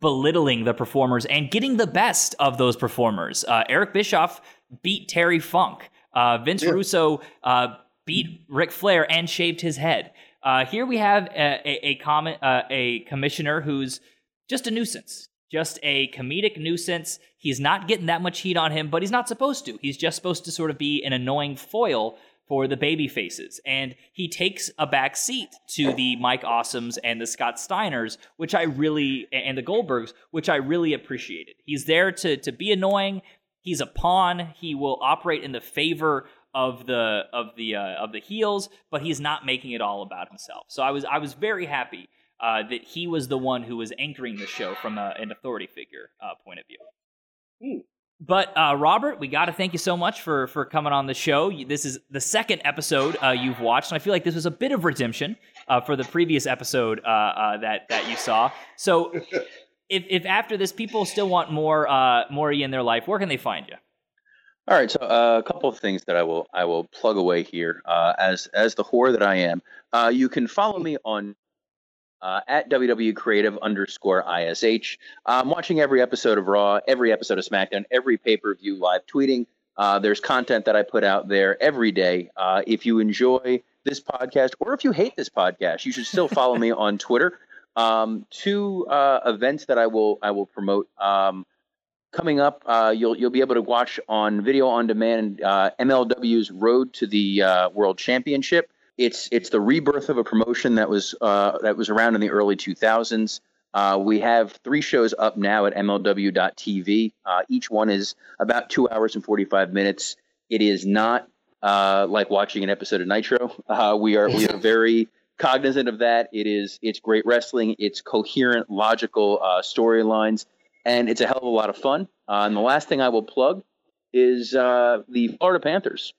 belittling the performers and getting the best of those performers. Uh, Eric Bischoff beat Terry Funk. Uh, Vince Russo uh, beat Ric Flair and shaved his head. Uh, here we have a, a, a, comment, uh, a commissioner who's just a nuisance, just a comedic nuisance. He's not getting that much heat on him, but he's not supposed to. He's just supposed to sort of be an annoying foil for the baby faces. And he takes a back seat to the Mike Awesomes and the Scott Steiners, which I really and the Goldbergs, which I really appreciated. He's there to to be annoying. He's a pawn. He will operate in the favor of the of the uh, of the heels, but he's not making it all about himself. So I was I was very happy uh, that he was the one who was anchoring the show from a, an authority figure uh, point of view. But uh, Robert, we got to thank you so much for for coming on the show. This is the second episode uh, you've watched, and I feel like this was a bit of redemption uh, for the previous episode uh, uh, that that you saw. So, if if after this people still want more uh, more you in their life, where can they find you? All right, so uh, a couple of things that I will I will plug away here uh, as as the whore that I am. Uh, you can follow me on uh, at WW Creative underscore ISH. I'm watching every episode of Raw, every episode of SmackDown, every pay per view live tweeting. Uh, there's content that I put out there every day. Uh, if you enjoy this podcast or if you hate this podcast, you should still follow me on Twitter. Um, two uh, events that I will I will promote. Um, coming up, uh, you'll you'll be able to watch on video on demand uh, MLW's Road to the uh, World Championship. It's it's the rebirth of a promotion that was uh, that was around in the early 2000s. Uh, we have three shows up now at MLW.TV. Uh, each one is about two hours and 45 minutes. It is not uh, like watching an episode of Nitro. Uh, we are we are very cognizant of that. It is it's great wrestling. It's coherent, logical uh, storylines, and it's a hell of a lot of fun. Uh, and the last thing I will plug is uh, the Florida Panthers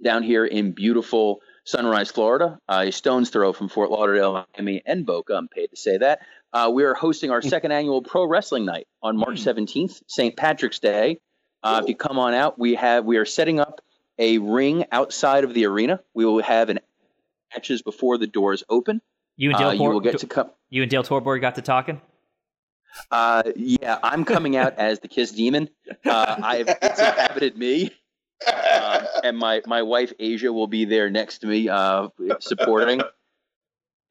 down here in beautiful Sunrise, Florida, uh, a stone's throw from Fort Lauderdale, Miami, and Boca. I'm paid to say that. Uh, we are hosting our second annual pro wrestling night on March 17th, St. Patrick's Day. Uh, if you come on out, we have we are setting up a ring outside of the arena. We will have an matches before the doors open. You and Dale, Uh, you Tor- will get to come. You and Dale Torborg got to talking. Uh, yeah, I'm coming out as the Kiss Demon. Uh, I've it's inhabited me, um, and my my wife Asya will be there next to me, uh, supporting.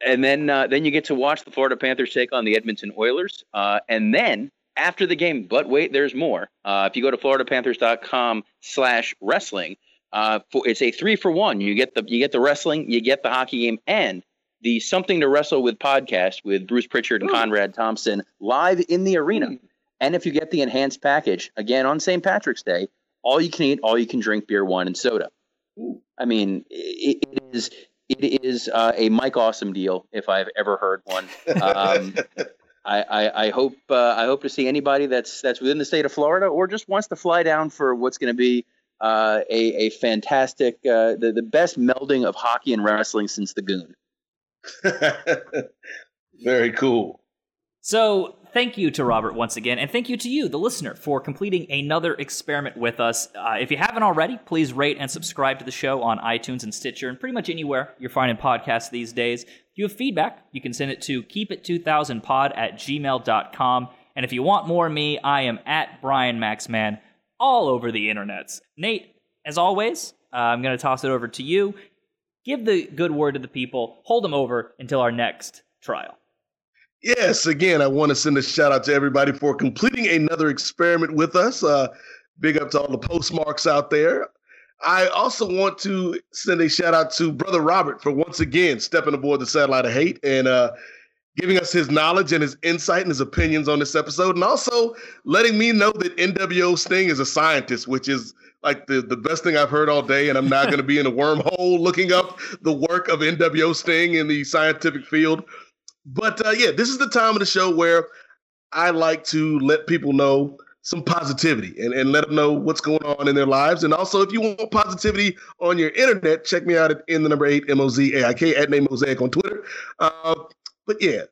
And then uh, then you get to watch the Florida Panthers take on the Edmonton Oilers, uh, and then after the game. But wait, there's more. Uh, if you go to FloridaPanthers.com/slash wrestling, uh, for, it's a three for one. You get the you get the wrestling, you get the hockey game, and the Something to Wrestle with podcast with Bruce Pritchard and Conrad Thompson live in the arena. And if you get the enhanced package, again on St. Patrick's Day, all you can eat, all you can drink beer, wine, and soda. I mean, it, it is it is uh, a Mike Awesome deal if I've ever heard one. Um, I, I, I hope uh, I hope to see anybody that's that's within the state of Florida or just wants to fly down for what's going to be uh, a a fantastic uh, the the best melding of hockey and wrestling since the Goon. Very cool. So, thank you to Robert once again, and thank you to you, the listener, for completing another experiment with us. Uh, if you haven't already, please rate and subscribe to the show on iTunes and Stitcher, and pretty much anywhere you're finding podcasts these days. If you have feedback, you can send it to keepit2000pod at gmail.com. And if you want more of me, I am at Brian Maxman all over the internets. Nate, as always, uh, I'm going to toss it over to you. Give the good word to the people, hold them over until our next trial. Yes, again, I want to send a shout out to everybody for completing another experiment with us. Uh, big up to all the postmarks out there. I also want to send a shout out to Brother Robert for once again stepping aboard the satellite of hate and uh, giving us his knowledge and his insight and his opinions on this episode, and also letting me know that NWO Sting is a scientist, which is like the, the best thing I've heard all day. And I'm not going to be in a wormhole looking up the work of NWO Sting in the scientific field. But uh, yeah, this is the time of the show where I like to let people know some positivity and, and let them know what's going on in their lives. And also, if you want positivity on your internet, check me out at in the number eight M O Z A I K at name mosaic on Twitter. Uh, but yeah,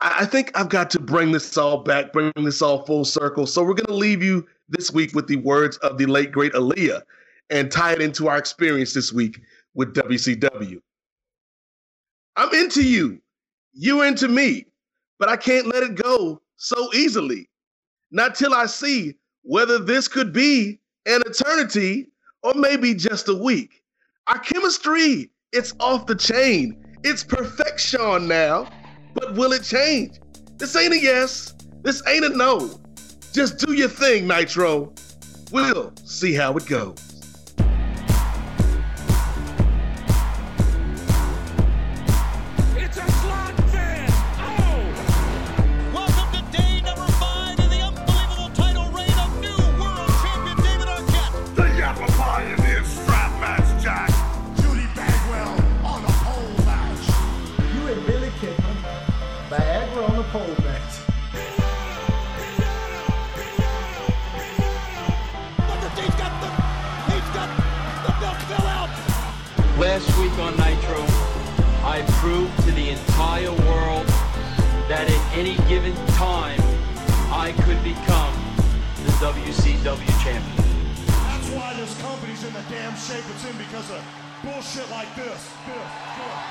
I, I think I've got to bring this all back, bring this all full circle. So we're to leave you this week with the words of the late great Aaliyah and tie it into our experience this week with WCW. I'm into you. You into me, but I can't let it go so easily. Not till I see whether this could be an eternity or maybe just a week. Our chemistry, it's off the chain. It's perfection now, but will it change? This ain't a yes. This ain't a no. Just do your thing, Nitro. We'll see how it goes. WCW champion. That's why this company's in the damn shape it's in because of bullshit like this. This, this.